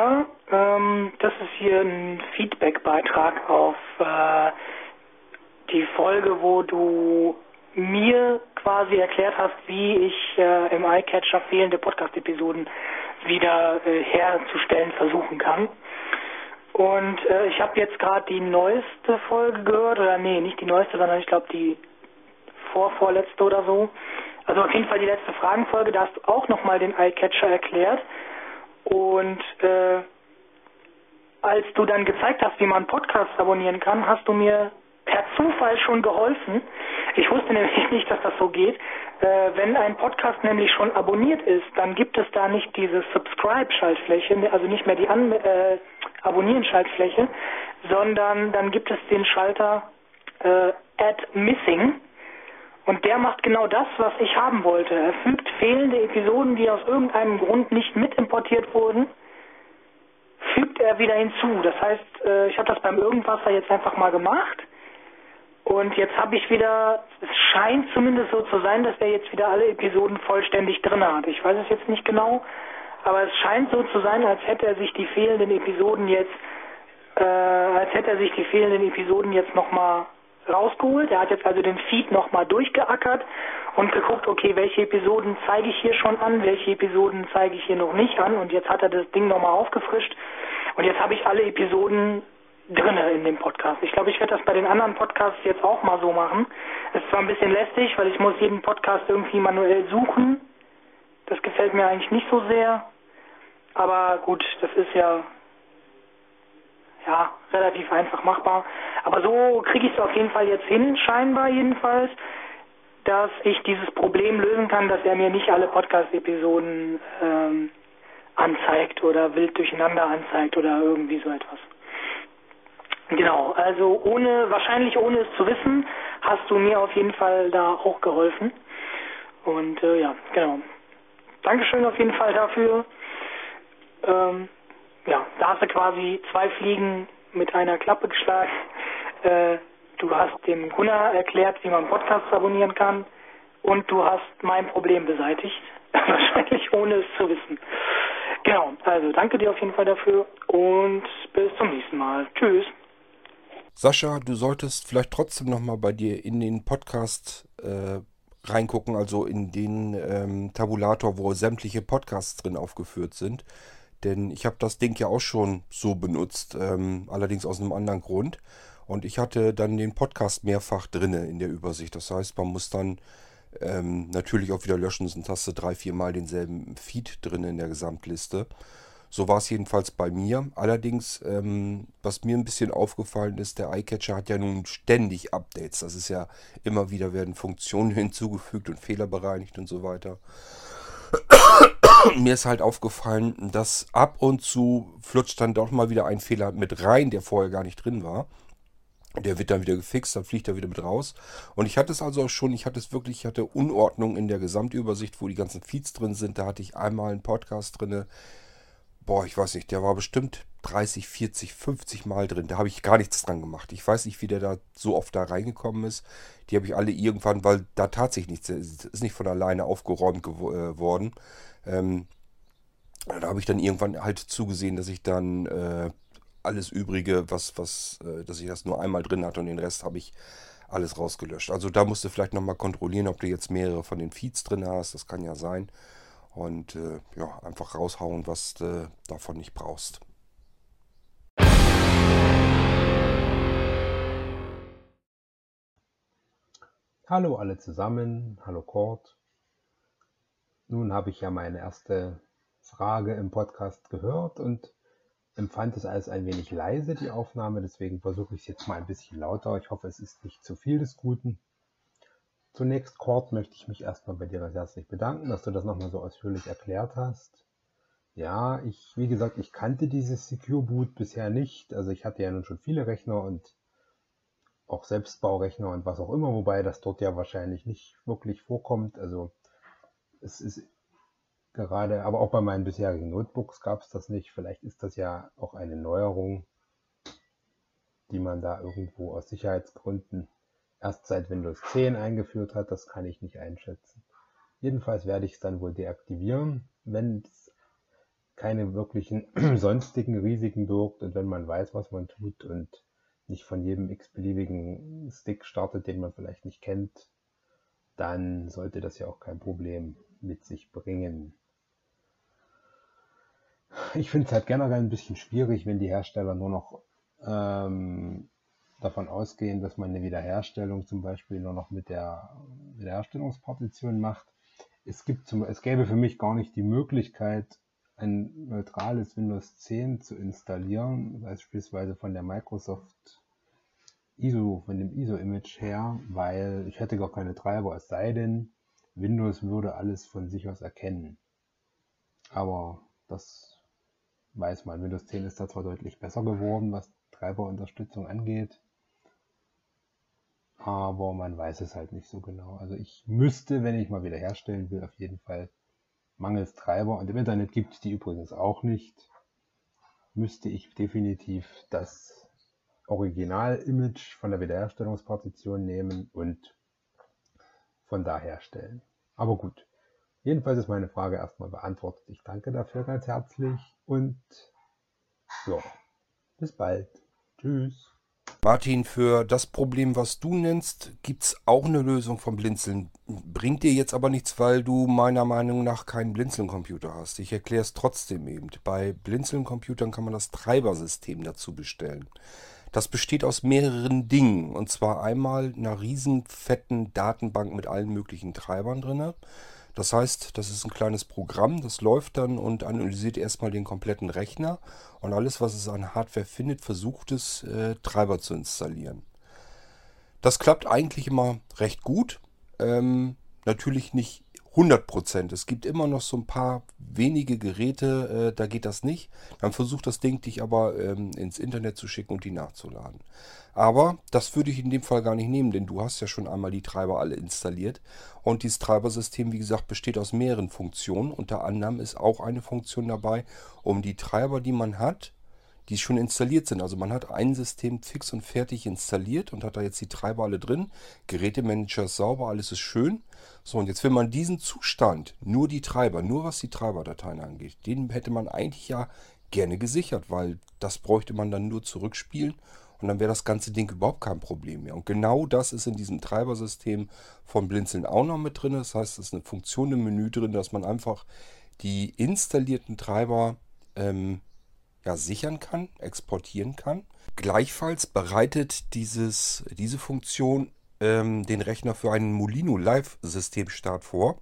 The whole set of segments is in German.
Sascha. Ähm, das ist hier ein Feedback-Beitrag auf äh, die Folge, wo du mir quasi erklärt hast, wie ich äh, im iCatcher fehlende Podcast-Episoden wieder äh, herzustellen versuchen kann. Und äh, ich habe jetzt gerade die neueste Folge gehört, oder nee, nicht die neueste, sondern ich glaube die vorvorletzte oder so. Also auf jeden Fall die letzte Fragenfolge, da hast du auch nochmal den iCatcher erklärt. Und äh, als du dann gezeigt hast, wie man Podcasts abonnieren kann, hast du mir per Zufall schon geholfen. Ich wusste nämlich nicht, dass das so geht. Äh, wenn ein Podcast nämlich schon abonniert ist, dann gibt es da nicht diese Subscribe-Schaltfläche, also nicht mehr die An äh, Abonnieren-Schaltfläche, sondern dann gibt es den Schalter äh, Add Missing. Und der macht genau das, was ich haben wollte. Er fügt fehlende Episoden, die aus irgendeinem Grund nicht mit importiert wurden, fügt er wieder hinzu. Das heißt, äh, ich habe das beim Irgendwasser jetzt einfach mal gemacht. Und jetzt habe ich wieder, es scheint zumindest so zu sein, dass er jetzt wieder alle Episoden vollständig drin hat. Ich weiß es jetzt nicht genau, aber es scheint so zu sein, als hätte er sich die fehlenden Episoden jetzt, äh, als hätte er sich die fehlenden Episoden jetzt nochmal rausgeholt. Er hat jetzt also den Feed nochmal durchgeackert und geguckt, okay, welche Episoden zeige ich hier schon an, welche Episoden zeige ich hier noch nicht an und jetzt hat er das Ding nochmal aufgefrischt und jetzt habe ich alle Episoden drinne in dem Podcast. Ich glaube, ich werde das bei den anderen Podcasts jetzt auch mal so machen. Es ist zwar ein bisschen lästig, weil ich muss jeden Podcast irgendwie manuell suchen. Das gefällt mir eigentlich nicht so sehr. Aber gut, das ist ja ja, relativ einfach machbar. Aber so kriege ich es auf jeden Fall jetzt hin, scheinbar jedenfalls, dass ich dieses Problem lösen kann, dass er mir nicht alle Podcast-Episoden ähm, anzeigt oder wild durcheinander anzeigt oder irgendwie so etwas. Genau, also ohne, wahrscheinlich ohne es zu wissen, hast du mir auf jeden Fall da auch geholfen. Und äh, ja, genau. Dankeschön auf jeden Fall dafür. Ähm, ja, da hast du quasi zwei Fliegen mit einer Klappe geschlagen. Äh, du hast dem Gunnar erklärt, wie man Podcasts abonnieren kann und du hast mein Problem beseitigt. Wahrscheinlich ohne es zu wissen. Genau, also danke dir auf jeden Fall dafür und bis zum nächsten Mal. Tschüss. Sascha, du solltest vielleicht trotzdem nochmal bei dir in den Podcast äh, reingucken, also in den ähm, Tabulator, wo sämtliche Podcasts drin aufgeführt sind. Denn ich habe das Ding ja auch schon so benutzt, ähm, allerdings aus einem anderen Grund. Und ich hatte dann den Podcast mehrfach drinne in der Übersicht. Das heißt, man muss dann ähm, natürlich auch wieder löschen, sind hast du drei, vier Mal denselben Feed drin in der Gesamtliste. So war es jedenfalls bei mir. Allerdings, ähm, was mir ein bisschen aufgefallen ist, der iCatcher hat ja nun ständig Updates. Das ist ja immer wieder werden Funktionen hinzugefügt und Fehler bereinigt und so weiter. Mir ist halt aufgefallen, dass ab und zu flutscht dann doch mal wieder ein Fehler mit rein, der vorher gar nicht drin war. Der wird dann wieder gefixt, dann fliegt er wieder mit raus. Und ich hatte es also auch schon, ich hatte es wirklich, ich hatte Unordnung in der Gesamtübersicht, wo die ganzen Feeds drin sind. Da hatte ich einmal einen Podcast drin. Boah, ich weiß nicht, der war bestimmt 30, 40, 50 Mal drin. Da habe ich gar nichts dran gemacht. Ich weiß nicht, wie der da so oft da reingekommen ist. Die habe ich alle irgendwann, weil da tatsächlich nichts, ist nicht von alleine aufgeräumt geworden. Äh, ähm, da habe ich dann irgendwann halt zugesehen, dass ich dann äh, alles Übrige, was, was, äh, dass ich das nur einmal drin hatte und den Rest habe ich alles rausgelöscht. Also da musst du vielleicht nochmal kontrollieren, ob du jetzt mehrere von den Feeds drin hast. Das kann ja sein. Und äh, ja, einfach raushauen, was du davon nicht brauchst. Hallo alle zusammen, hallo Kurt. Nun habe ich ja meine erste Frage im Podcast gehört und empfand es als ein wenig leise, die Aufnahme. Deswegen versuche ich es jetzt mal ein bisschen lauter. Ich hoffe, es ist nicht zu viel des Guten. Zunächst, Kurt, möchte ich mich erstmal bei dir herzlich bedanken, dass du das nochmal so ausführlich erklärt hast. Ja, ich, wie gesagt, ich kannte dieses Secure Boot bisher nicht. Also ich hatte ja nun schon viele Rechner und auch Selbstbaurechner und was auch immer, wobei das dort ja wahrscheinlich nicht wirklich vorkommt. Also es ist gerade, aber auch bei meinen bisherigen Notebooks gab es das nicht. Vielleicht ist das ja auch eine Neuerung, die man da irgendwo aus Sicherheitsgründen erst seit Windows 10 eingeführt hat. Das kann ich nicht einschätzen. Jedenfalls werde ich es dann wohl deaktivieren. Wenn es keine wirklichen sonstigen Risiken birgt und wenn man weiß, was man tut und nicht von jedem x-beliebigen Stick startet, den man vielleicht nicht kennt, dann sollte das ja auch kein Problem mit sich bringen. Ich finde es halt generell ein bisschen schwierig, wenn die Hersteller nur noch ähm, davon ausgehen, dass man eine Wiederherstellung zum Beispiel nur noch mit der Wiederherstellungspartition macht. Es, gibt zum, es gäbe für mich gar nicht die Möglichkeit, ein neutrales Windows 10 zu installieren, beispielsweise von der Microsoft ISO, von dem ISO-Image her, weil ich hätte gar keine Treiber, es sei denn, Windows würde alles von sich aus erkennen. Aber das weiß man. Windows 10 ist da zwar deutlich besser geworden, was Treiberunterstützung angeht, aber man weiß es halt nicht so genau. Also ich müsste, wenn ich mal wieder herstellen will, auf jeden Fall mangels Treiber, und im Internet gibt es die übrigens auch nicht, müsste ich definitiv das Original-Image von der Wiederherstellungspartition nehmen und von da herstellen. Aber gut, jedenfalls ist meine Frage erstmal beantwortet. Ich danke dafür ganz herzlich und ja, bis bald. Tschüss. Martin, für das Problem, was du nennst, gibt es auch eine Lösung vom Blinzeln. Bringt dir jetzt aber nichts, weil du meiner Meinung nach keinen Blinzeln-Computer hast. Ich erkläre es trotzdem eben. Bei Blinzeln-Computern kann man das Treibersystem dazu bestellen. Das besteht aus mehreren Dingen. Und zwar einmal einer riesen fetten Datenbank mit allen möglichen Treibern drin. Das heißt, das ist ein kleines Programm, das läuft dann und analysiert erstmal den kompletten Rechner und alles, was es an Hardware findet, versucht es, äh, Treiber zu installieren. Das klappt eigentlich immer recht gut. Ähm, natürlich nicht 100%. Es gibt immer noch so ein paar wenige Geräte, äh, da geht das nicht. Dann versucht das Ding dich aber ähm, ins Internet zu schicken und die nachzuladen. Aber das würde ich in dem Fall gar nicht nehmen, denn du hast ja schon einmal die Treiber alle installiert. Und dieses Treibersystem, wie gesagt, besteht aus mehreren Funktionen. Unter anderem ist auch eine Funktion dabei, um die Treiber, die man hat, die schon installiert sind. Also man hat ein System fix und fertig installiert und hat da jetzt die Treiber alle drin. Gerätemanager ist sauber, alles ist schön. So, und jetzt will man diesen Zustand, nur die Treiber, nur was die Treiberdateien angeht, den hätte man eigentlich ja gerne gesichert, weil das bräuchte man dann nur zurückspielen und dann wäre das ganze Ding überhaupt kein Problem mehr. Und genau das ist in diesem Treibersystem von Blinzeln auch noch mit drin. Das heißt, es ist eine Funktion im Menü drin, dass man einfach die installierten Treiber ähm, ja, sichern kann, exportieren kann. Gleichfalls bereitet dieses, diese Funktion ähm, den Rechner für einen Molino Live-Systemstart vor.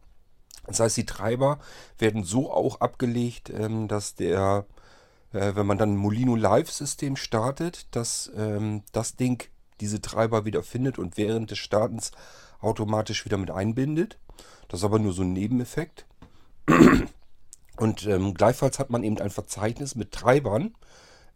Das heißt, die Treiber werden so auch abgelegt, ähm, dass der, äh, wenn man dann ein Molino Live-System startet, dass ähm, das Ding diese Treiber wieder findet und während des Startens automatisch wieder mit einbindet. Das ist aber nur so ein Nebeneffekt. Und ähm, gleichfalls hat man eben ein Verzeichnis mit Treibern,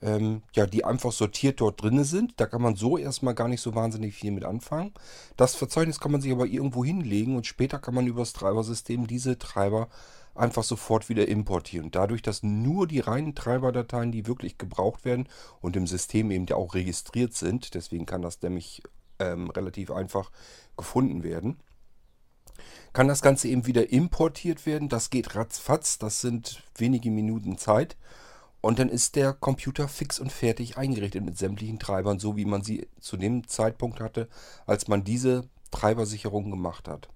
ähm, ja, die einfach sortiert dort drin sind. Da kann man so erstmal gar nicht so wahnsinnig viel mit anfangen. Das Verzeichnis kann man sich aber irgendwo hinlegen und später kann man über das Treibersystem diese Treiber einfach sofort wieder importieren. Dadurch, dass nur die reinen Treiberdateien, die wirklich gebraucht werden und im System eben auch registriert sind, deswegen kann das nämlich ähm, relativ einfach gefunden werden, kann das Ganze eben wieder importiert werden. Das geht ratzfatz, das sind wenige Minuten Zeit. Und dann ist der Computer fix und fertig eingerichtet mit sämtlichen Treibern, so wie man sie zu dem Zeitpunkt hatte, als man diese Treibersicherung gemacht hat.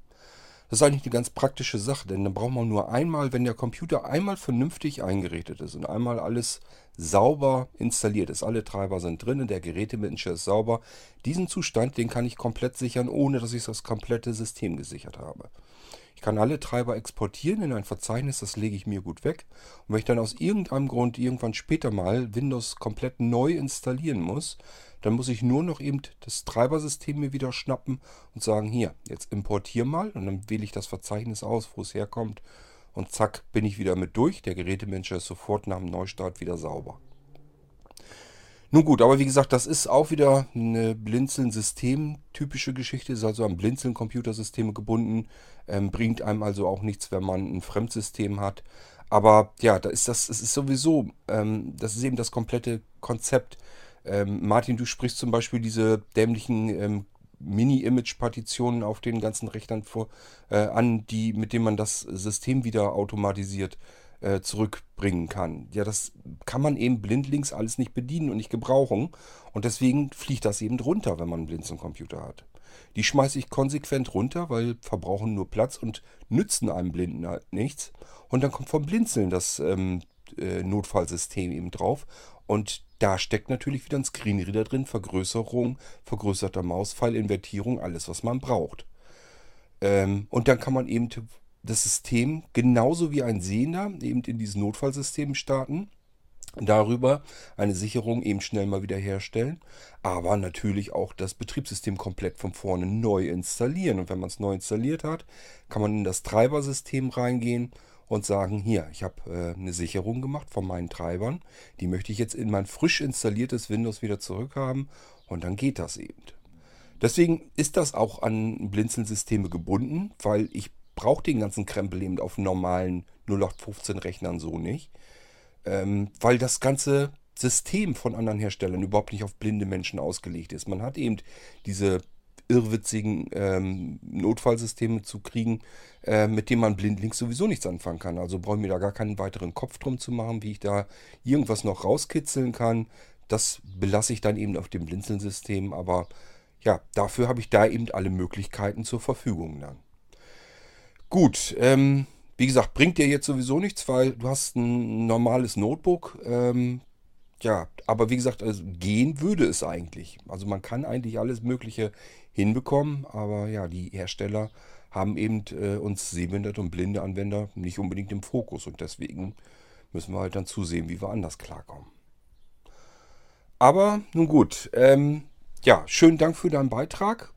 Das ist eigentlich eine ganz praktische Sache, denn dann braucht man nur einmal, wenn der Computer einmal vernünftig eingerichtet ist und einmal alles sauber installiert ist, alle Treiber sind drin, der Gerätemanager ist sauber, diesen Zustand, den kann ich komplett sichern, ohne dass ich das komplette System gesichert habe. Ich kann alle Treiber exportieren in ein Verzeichnis, das lege ich mir gut weg. Und wenn ich dann aus irgendeinem Grund irgendwann später mal Windows komplett neu installieren muss, dann muss ich nur noch eben das Treibersystem mir wieder schnappen und sagen, hier, jetzt importier mal und dann wähle ich das Verzeichnis aus, wo es herkommt und zack, bin ich wieder mit durch. Der Gerätemanager ist sofort nach dem Neustart wieder sauber. Nun gut, aber wie gesagt, das ist auch wieder eine Blinzeln-System-typische Geschichte, ist also an Blinzeln-Computersysteme gebunden, ähm, bringt einem also auch nichts, wenn man ein Fremdsystem hat. Aber ja, da ist das, es ist sowieso, ähm, das ist eben das komplette Konzept. Ähm, Martin, du sprichst zum Beispiel diese dämlichen ähm, Mini-Image-Partitionen auf den ganzen Rechnern vor, äh, an, die, mit denen man das System wieder automatisiert äh, zurückbringen kann. Ja, das kann man eben blindlings alles nicht bedienen und nicht gebrauchen. Und deswegen fliegt das eben runter, wenn man einen Blinzeln-Computer hat. Die schmeiße ich konsequent runter, weil verbrauchen nur Platz und nützen einem Blinden halt nichts. Und dann kommt vom Blinzeln das ähm, äh, Notfallsystem eben drauf. Und da steckt natürlich wieder ein Screenreader drin, Vergrößerung, vergrößerter Mauspfeil, Invertierung, alles, was man braucht. Ähm, und dann kann man eben das System genauso wie ein Sehender eben in dieses Notfallsystem starten. Darüber eine Sicherung eben schnell mal wieder herstellen, aber natürlich auch das Betriebssystem komplett von vorne neu installieren. Und wenn man es neu installiert hat, kann man in das Treibersystem reingehen und sagen, hier, ich habe äh, eine Sicherung gemacht von meinen Treibern, die möchte ich jetzt in mein frisch installiertes Windows wieder zurückhaben und dann geht das eben. Deswegen ist das auch an Blinzeln-Systeme gebunden, weil ich brauche den ganzen Krempel eben auf normalen 0815-Rechnern so nicht, ähm, weil das ganze System von anderen Herstellern überhaupt nicht auf blinde Menschen ausgelegt ist. Man hat eben diese irrwitzigen ähm, Notfallsysteme zu kriegen, äh, mit denen man blindlings sowieso nichts anfangen kann. Also brauche ich mir da gar keinen weiteren Kopf drum zu machen, wie ich da irgendwas noch rauskitzeln kann. Das belasse ich dann eben auf dem Blinzeln-System, aber ja, dafür habe ich da eben alle Möglichkeiten zur Verfügung dann. Gut, ähm, wie gesagt, bringt dir jetzt sowieso nichts, weil du hast ein normales Notebook. Ähm, ja, aber wie gesagt, also gehen würde es eigentlich. Also man kann eigentlich alles Mögliche hinbekommen, aber ja, die Hersteller haben eben äh, uns sehbehinderte und blinde Anwender nicht unbedingt im Fokus und deswegen müssen wir halt dann zusehen, wie wir anders klarkommen. Aber nun gut, ähm, ja, schönen Dank für deinen Beitrag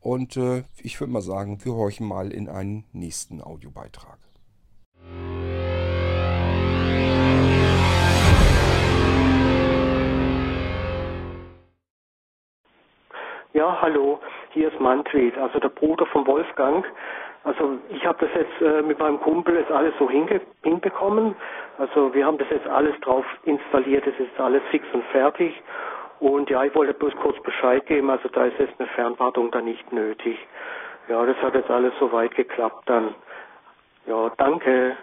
und äh, ich würde mal sagen, wir horchen mal in einen nächsten Audiobeitrag. Ja, hallo, hier ist Manfred, also der Bruder von Wolfgang. Also ich habe das jetzt äh, mit meinem Kumpel jetzt alles so hinbekommen. Also wir haben das jetzt alles drauf installiert, es ist alles fix und fertig. Und ja, ich wollte bloß kurz Bescheid geben, also da ist jetzt eine Fernwartung da nicht nötig. Ja, das hat jetzt alles soweit geklappt dann. Ja, danke.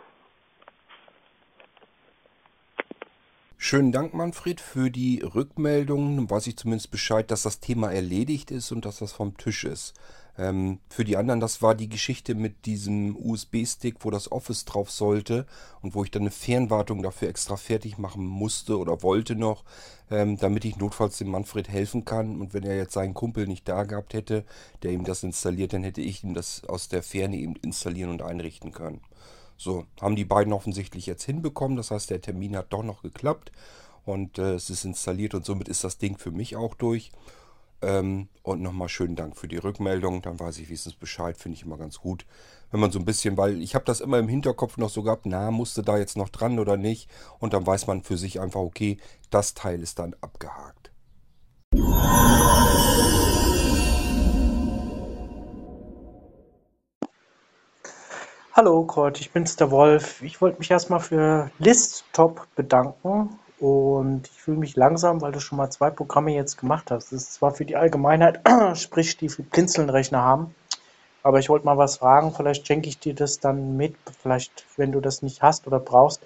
Schönen Dank, Manfred, für die Rückmeldung. Weiß ich zumindest Bescheid, dass das Thema erledigt ist und dass das vom Tisch ist. Ähm, für die anderen, das war die Geschichte mit diesem USB-Stick, wo das Office drauf sollte und wo ich dann eine Fernwartung dafür extra fertig machen musste oder wollte noch, ähm, damit ich notfalls dem Manfred helfen kann. Und wenn er jetzt seinen Kumpel nicht da gehabt hätte, der ihm das installiert, dann hätte ich ihm das aus der Ferne eben installieren und einrichten können. So, haben die beiden offensichtlich jetzt hinbekommen. Das heißt, der Termin hat doch noch geklappt und äh, es ist installiert und somit ist das Ding für mich auch durch. Ähm, und nochmal schönen Dank für die Rückmeldung. Dann weiß ich wenigstens Bescheid. Finde ich immer ganz gut. Wenn man so ein bisschen, weil ich habe das immer im Hinterkopf noch so gehabt, na, musste da jetzt noch dran oder nicht. Und dann weiß man für sich einfach, okay, das Teil ist dann abgehakt. Hallo Kurt, ich bin's der Wolf. Ich wollte mich erstmal für Listtop bedanken und ich fühle mich langsam, weil du schon mal zwei Programme jetzt gemacht hast. Das ist zwar für die Allgemeinheit, sprich die für Blinzelnrechner haben, aber ich wollte mal was fragen. Vielleicht schenke ich dir das dann mit, vielleicht wenn du das nicht hast oder brauchst.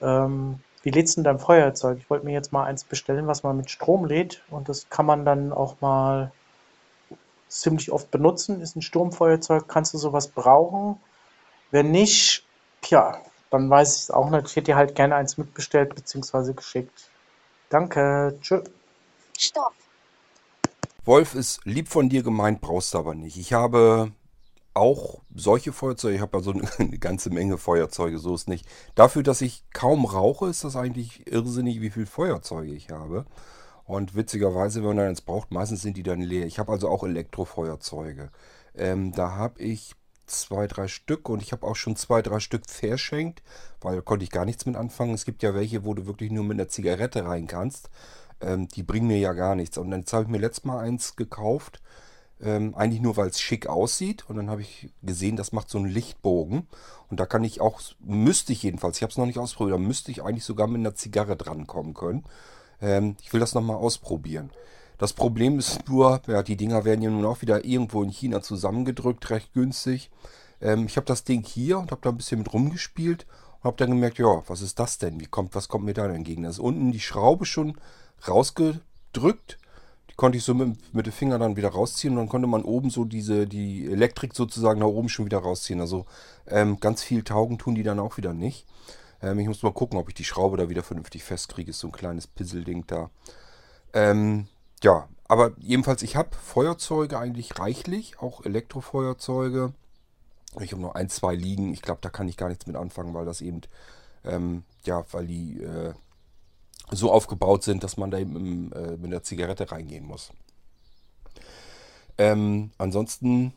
Ähm, wie lädst du denn dein Feuerzeug? Ich wollte mir jetzt mal eins bestellen, was man mit Strom lädt und das kann man dann auch mal ziemlich oft benutzen. Ist ein Sturmfeuerzeug, kannst du sowas brauchen? Wenn nicht, ja, dann weiß ich es auch nicht. Ich hätte dir halt gerne eins mitbestellt bzw. geschickt. Danke. Tschö. Stopp. Wolf ist lieb von dir gemeint, brauchst du aber nicht. Ich habe auch solche Feuerzeuge. Ich habe also eine ganze Menge Feuerzeuge, so ist nicht. Dafür, dass ich kaum rauche, ist das eigentlich irrsinnig, wie viel Feuerzeuge ich habe. Und witzigerweise, wenn man dann eins braucht, meistens sind die dann leer. Ich habe also auch Elektrofeuerzeuge. Ähm, da habe ich zwei, drei Stück und ich habe auch schon zwei, drei Stück verschenkt, weil da konnte ich gar nichts mit anfangen. Es gibt ja welche, wo du wirklich nur mit einer Zigarette rein kannst. Ähm, die bringen mir ja gar nichts. Und dann habe ich mir letztes Mal eins gekauft, ähm, eigentlich nur, weil es schick aussieht. Und dann habe ich gesehen, das macht so einen Lichtbogen. Und da kann ich auch, müsste ich jedenfalls, ich habe es noch nicht ausprobiert, da müsste ich eigentlich sogar mit einer Zigarre drankommen können. Ähm, ich will das nochmal ausprobieren. Das Problem ist nur, ja, die Dinger werden ja nun auch wieder irgendwo in China zusammengedrückt, recht günstig. Ähm, ich habe das Ding hier und habe da ein bisschen mit rumgespielt Hab dann gemerkt, ja, was ist das denn? Wie kommt, was kommt mir da entgegen? Da ist unten die Schraube schon rausgedrückt. Die konnte ich so mit, mit den Fingern dann wieder rausziehen und dann konnte man oben so diese, die Elektrik sozusagen nach oben schon wieder rausziehen. Also ähm, ganz viel taugen tun die dann auch wieder nicht. Ähm, ich muss mal gucken, ob ich die Schraube da wieder vernünftig festkriege. Ist so ein kleines Pisselding da. Ähm, ja, aber jedenfalls, ich habe Feuerzeuge eigentlich reichlich, auch Elektrofeuerzeuge. Ich habe nur ein, zwei liegen. Ich glaube, da kann ich gar nichts mit anfangen, weil das eben, ähm, ja, weil die äh, so aufgebaut sind, dass man da eben äh, mit der Zigarette reingehen muss. Ähm, ansonsten,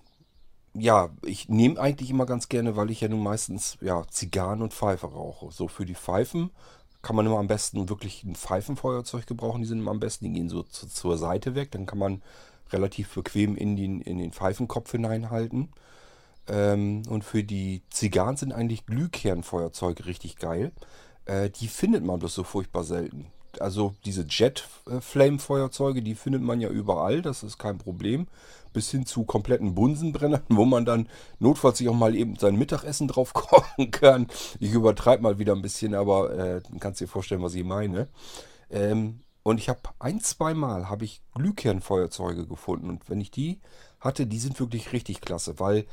ja, ich nehme eigentlich immer ganz gerne, weil ich ja nun meistens ja, Zigarren und Pfeife rauche. So für die Pfeifen kann man immer am besten wirklich ein Pfeifenfeuerzeug gebrauchen. Die sind immer am besten, die gehen so zu, zur Seite weg. Dann kann man relativ bequem in den, in den Pfeifenkopf hineinhalten. Ähm, und für die Zigarren sind eigentlich Glühkernfeuerzeuge richtig geil. Äh, die findet man bloß so furchtbar selten. Also diese Jet-Flame-Feuerzeuge, die findet man ja überall, das ist kein Problem. Bis hin zu kompletten Bunsenbrennern, wo man dann notfalls sich auch mal eben sein Mittagessen drauf kochen kann. Ich übertreibe mal wieder ein bisschen, aber äh, kannst dir vorstellen, was ich meine. Ähm, und ich habe ein, zwei Mal habe ich Glühkernfeuerzeuge gefunden. Und wenn ich die hatte, die sind wirklich richtig klasse, weil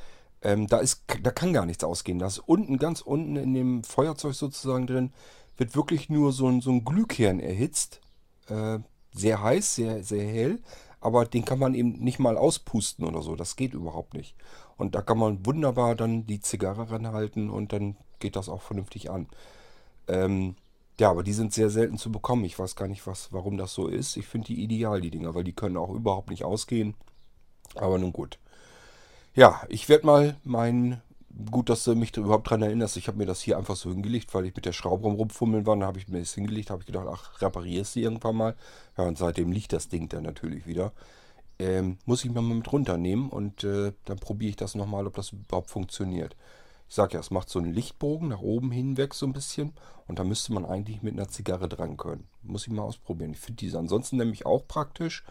ähm, da, ist, da kann gar nichts ausgehen. Da ist unten, ganz unten in dem Feuerzeug sozusagen drin, wird wirklich nur so ein, so ein Glühkern erhitzt. Äh, sehr heiß, sehr, sehr hell. Aber den kann man eben nicht mal auspusten oder so. Das geht überhaupt nicht. Und da kann man wunderbar dann die Zigarre ranhalten und dann geht das auch vernünftig an. Ähm, ja, aber die sind sehr selten zu bekommen. Ich weiß gar nicht, was, warum das so ist. Ich finde die ideal, die Dinger, weil die können auch überhaupt nicht ausgehen. Aber nun gut. Ja, ich werde mal mein. Gut, dass du mich überhaupt daran erinnerst. Ich habe mir das hier einfach so hingelegt, weil ich mit der Schraube rumfummeln war. Dann habe ich mir das hingelegt, habe ich gedacht, ach, reparierst du irgendwann mal. Ja, und seitdem liegt das Ding dann natürlich wieder. Ähm, muss ich mir mal mit runternehmen und äh, dann probiere ich das nochmal, ob das überhaupt funktioniert. Ich sage ja, es macht so einen Lichtbogen nach oben hinweg so ein bisschen und da müsste man eigentlich mit einer Zigarre dran können. Muss ich mal ausprobieren. Ich finde diese ansonsten nämlich auch praktisch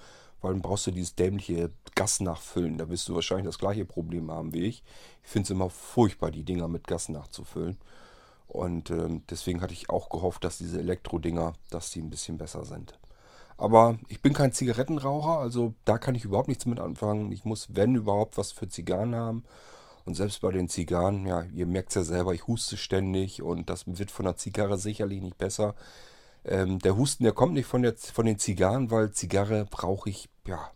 weil dann brauchst du dieses dämliche Gas nachfüllen. Da wirst du wahrscheinlich das gleiche Problem haben wie ich. Ich finde es immer furchtbar, die Dinger mit Gas nachzufüllen. Und ähm, deswegen hatte ich auch gehofft, dass diese Elektro-Dinger, dass die ein bisschen besser sind. Aber ich bin kein Zigarettenraucher, also da kann ich überhaupt nichts mit anfangen. Ich muss, wenn überhaupt, was für Zigarren haben. Und selbst bei den Zigarren, ja, ihr merkt es ja selber, ich huste ständig und das wird von der Zigarre sicherlich nicht besser. Ähm, der Husten, der kommt nicht von, der, von den Zigarren, weil Zigarre brauche ich, ja,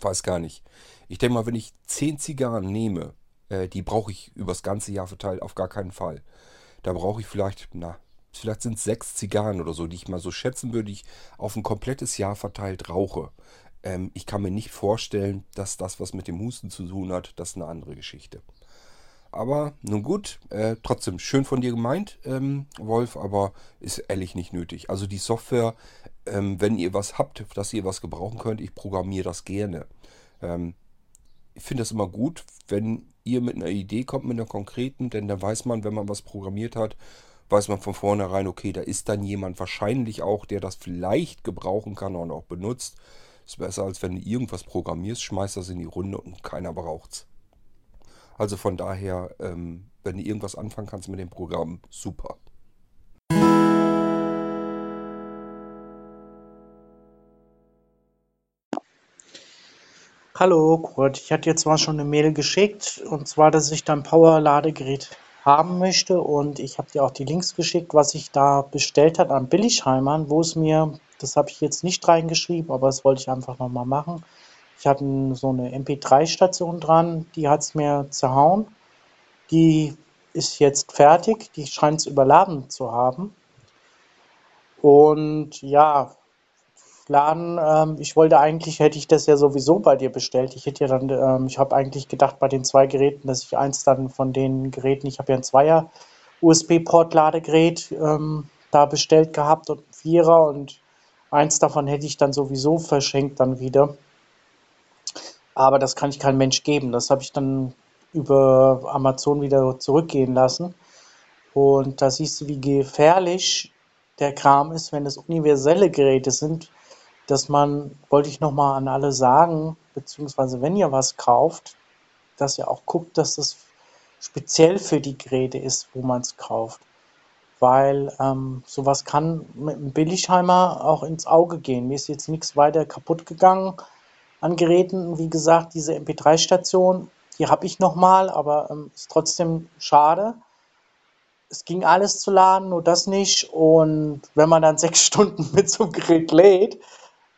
weiß gar nicht. Ich denke mal, wenn ich 10 Zigarren nehme, äh, die brauche ich übers ganze Jahr verteilt auf gar keinen Fall. Da brauche ich vielleicht, na, vielleicht sind es sechs Zigarren oder so, die ich mal so schätzen würde, ich auf ein komplettes Jahr verteilt rauche. Ähm, ich kann mir nicht vorstellen, dass das, was mit dem Husten zu tun hat, das ist eine andere Geschichte. Aber nun gut, äh, trotzdem schön von dir gemeint, ähm, Wolf, aber ist ehrlich nicht nötig. Also die Software, ähm, wenn ihr was habt, dass ihr was gebrauchen könnt, ich programmiere das gerne. Ähm, ich finde das immer gut, wenn ihr mit einer Idee kommt, mit einer konkreten, denn da weiß man, wenn man was programmiert hat, weiß man von vornherein, okay, da ist dann jemand wahrscheinlich auch, der das vielleicht gebrauchen kann und auch benutzt. Ist besser, als wenn du irgendwas programmierst, schmeißt das in die Runde und keiner braucht's. Also von daher, ähm, wenn du irgendwas anfangen kannst mit dem Programm, super. Hallo Kurt, ich hatte jetzt mal schon eine Mail geschickt und zwar, dass ich dein Power-Ladegerät haben möchte und ich habe dir auch die Links geschickt, was ich da bestellt habe an Billigheimern, wo es mir, das habe ich jetzt nicht reingeschrieben, aber das wollte ich einfach nochmal machen, ich hatte so eine MP3-Station dran, die hat es mir zerhauen. Die ist jetzt fertig, die scheint es überladen zu haben. Und ja, Laden, ähm, ich wollte eigentlich, hätte ich das ja sowieso bei dir bestellt. Ich hätte ja dann, ähm, ich habe eigentlich gedacht bei den zwei Geräten, dass ich eins dann von den Geräten, ich habe ja ein Zweier USB-Port-Ladegerät ähm, da bestellt gehabt und ein Vierer und eins davon hätte ich dann sowieso verschenkt dann wieder aber das kann ich kein Mensch geben. Das habe ich dann über Amazon wieder zurückgehen lassen. Und da siehst du, wie gefährlich der Kram ist, wenn es universelle Geräte sind, dass man, wollte ich nochmal an alle sagen, beziehungsweise wenn ihr was kauft, dass ihr auch guckt, dass das speziell für die Geräte ist, wo man es kauft. weil ähm, sowas kann mit einem Billigheimer auch ins Auge gehen. Mir ist jetzt nichts weiter kaputt gegangen an Geräten. Wie gesagt, diese MP3-Station, die habe ich nochmal, aber ähm, ist trotzdem schade. Es ging alles zu laden, nur das nicht. Und wenn man dann sechs Stunden mit so einem Gerät lädt,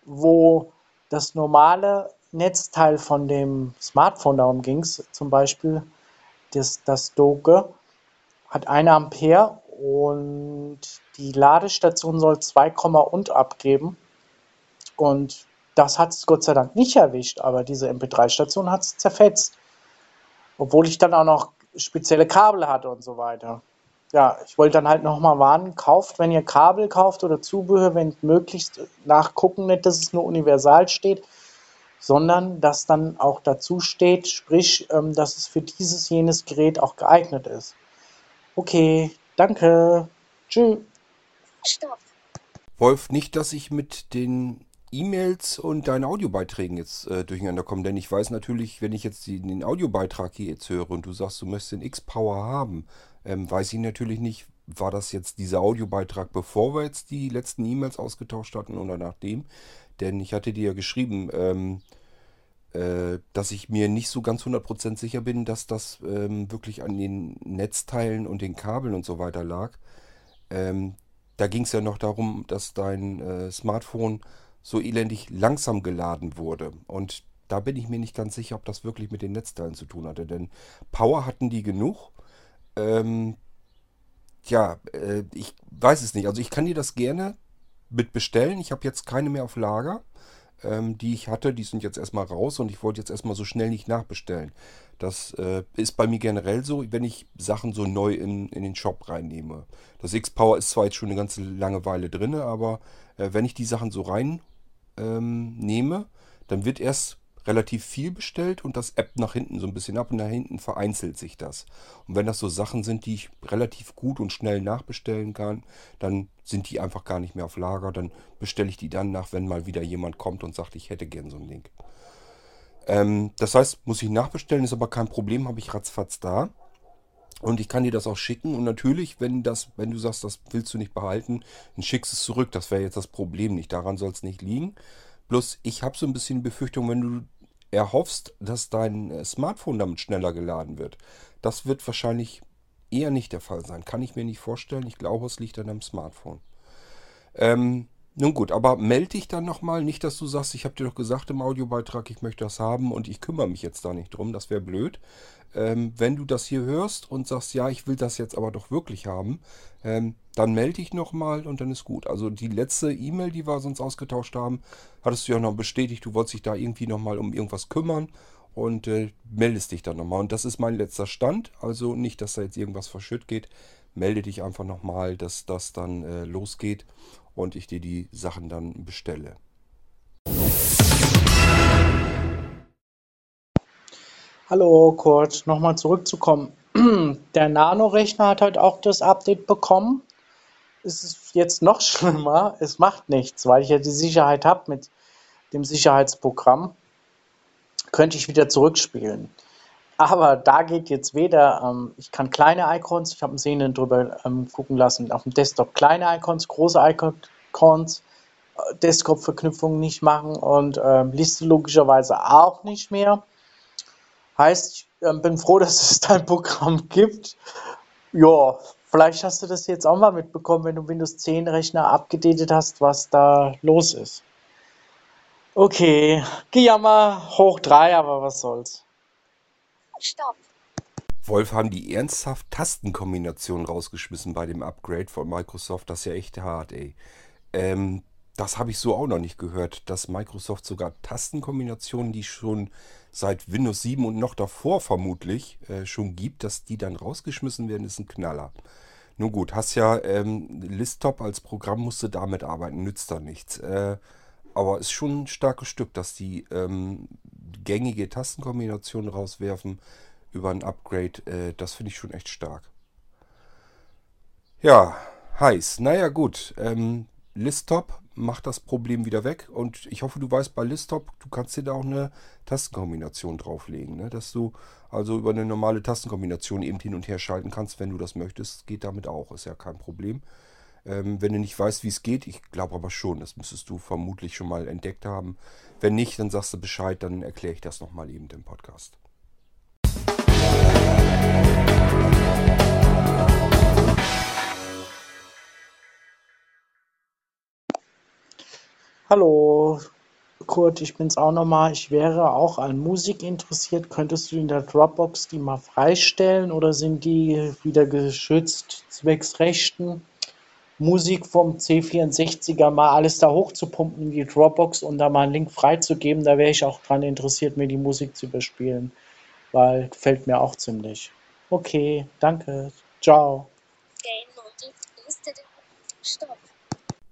wo das normale Netzteil von dem Smartphone, darum ging zum Beispiel, das, das Doge, hat eine Ampere und die Ladestation soll 2, und abgeben. Und das hat es Gott sei Dank nicht erwischt, aber diese MP3-Station hat es zerfetzt. Obwohl ich dann auch noch spezielle Kabel hatte und so weiter. Ja, ich wollte dann halt nochmal warnen, kauft, wenn ihr Kabel kauft oder Zubehör, wenn möglichst nachgucken, nicht, dass es nur universal steht, sondern dass dann auch dazu steht, sprich, ähm, dass es für dieses, jenes Gerät auch geeignet ist. Okay, danke. Tschüss. Stopp. Wolf, nicht, dass ich mit den E-Mails und deinen Audiobeiträgen jetzt äh, durcheinander komme, denn ich weiß natürlich, wenn ich jetzt die, den Audiobeitrag hier jetzt höre und du sagst, du möchtest den X-Power haben, ähm, weiß ich natürlich nicht, war das jetzt dieser Audiobeitrag, bevor wir jetzt die letzten E-Mails ausgetauscht hatten oder nachdem? Denn ich hatte dir ja geschrieben, ähm, äh, dass ich mir nicht so ganz 100% sicher bin, dass das ähm, wirklich an den Netzteilen und den Kabeln und so weiter lag. Ähm, da ging es ja noch darum, dass dein äh, Smartphone so elendig langsam geladen wurde. Und da bin ich mir nicht ganz sicher, ob das wirklich mit den Netzteilen zu tun hatte. Denn Power hatten die genug. Ähm, ja, äh, ich weiß es nicht. Also ich kann dir das gerne mit bestellen. Ich habe jetzt keine mehr auf Lager, ähm, die ich hatte. Die sind jetzt erstmal raus und ich wollte jetzt erstmal so schnell nicht nachbestellen. Das äh, ist bei mir generell so, wenn ich Sachen so neu in, in den Shop reinnehme. Das X-Power ist zwar jetzt schon eine ganze lange Weile drin, aber äh, wenn ich die Sachen so rein ähm, nehme, dann wird erst relativ viel bestellt und das App nach hinten so ein bisschen ab und nach hinten vereinzelt sich das. Und wenn das so Sachen sind, die ich relativ gut und schnell nachbestellen kann, dann sind die einfach gar nicht mehr auf Lager. Dann bestelle ich die dann nach, wenn mal wieder jemand kommt und sagt, ich hätte gern so ein Ding. Ähm, das heißt, muss ich nachbestellen, ist aber kein Problem, habe ich ratzfatz da. Und ich kann dir das auch schicken. Und natürlich, wenn das, wenn du sagst, das willst du nicht behalten, dann schickst es zurück. Das wäre jetzt das Problem nicht. Daran soll es nicht liegen. Bloß ich habe so ein bisschen Befürchtung, wenn du erhoffst, dass dein äh, Smartphone damit schneller geladen wird. Das wird wahrscheinlich eher nicht der Fall sein. Kann ich mir nicht vorstellen. Ich glaube, es liegt an deinem Smartphone. Ähm, nun gut, aber melde dich dann nochmal. Nicht, dass du sagst, ich habe dir doch gesagt im Audiobeitrag, ich möchte das haben und ich kümmere mich jetzt da nicht drum. Das wäre blöd. Ähm, wenn du das hier hörst und sagst, ja, ich will das jetzt aber doch wirklich haben, ähm, dann melde dich nochmal und dann ist gut. Also die letzte E-Mail, die wir sonst ausgetauscht haben, hattest du ja noch bestätigt, du wolltest dich da irgendwie nochmal um irgendwas kümmern und äh, meldest dich dann nochmal. Und das ist mein letzter Stand. Also nicht, dass da jetzt irgendwas verschütt geht. Melde dich einfach nochmal, dass das dann äh, losgeht und ich dir die Sachen dann bestelle. Hallo Kurt, nochmal zurückzukommen. Der Nano-Rechner hat halt auch das Update bekommen. Es ist jetzt noch schlimmer, es macht nichts, weil ich ja die Sicherheit habe mit dem Sicherheitsprogramm. Könnte ich wieder zurückspielen. Aber da geht jetzt weder, ähm, ich kann kleine Icons, ich habe einen Sehnen drüber ähm, gucken lassen, auf dem Desktop kleine Icons, große Icons, äh, Desktop-Verknüpfungen nicht machen und äh, Liste logischerweise auch nicht mehr. Heißt, ich äh, bin froh, dass es dein Programm gibt. Ja, vielleicht hast du das jetzt auch mal mitbekommen, wenn du Windows 10 Rechner abgedatet hast, was da los ist. Okay, Gejammer hoch 3, aber was soll's. Stopp. Wolf haben die ernsthaft Tastenkombinationen rausgeschmissen bei dem Upgrade von Microsoft. Das ist ja echt hart, ey. Ähm, das habe ich so auch noch nicht gehört, dass Microsoft sogar Tastenkombinationen, die schon seit Windows 7 und noch davor vermutlich äh, schon gibt, dass die dann rausgeschmissen werden, ist ein Knaller. Nun gut, hast ja ähm, Listtop als Programm, musst du damit arbeiten, nützt da nichts. Äh, aber ist schon ein starkes Stück, dass die ähm, gängige Tastenkombination rauswerfen über ein Upgrade. Äh, das finde ich schon echt stark. Ja, heiß. Naja gut, ähm, Listtop macht das Problem wieder weg. Und ich hoffe, du weißt bei Listop, du kannst dir da auch eine Tastenkombination drauflegen. Ne? Dass du also über eine normale Tastenkombination eben hin und her schalten kannst, wenn du das möchtest. Geht damit auch, ist ja kein Problem. Ähm, wenn du nicht weißt, wie es geht, ich glaube aber schon, das müsstest du vermutlich schon mal entdeckt haben. Wenn nicht, dann sagst du Bescheid, dann erkläre ich das nochmal eben im Podcast. Hallo, Kurt, ich bin's auch nochmal. Ich wäre auch an Musik interessiert. Könntest du in der Dropbox die mal freistellen oder sind die wieder geschützt zwecks Rechten? Musik vom C64er mal alles da hochzupumpen in die Dropbox und da mal einen Link freizugeben, da wäre ich auch dran interessiert, mir die Musik zu überspielen, weil gefällt mir auch ziemlich. Okay, danke. Ciao.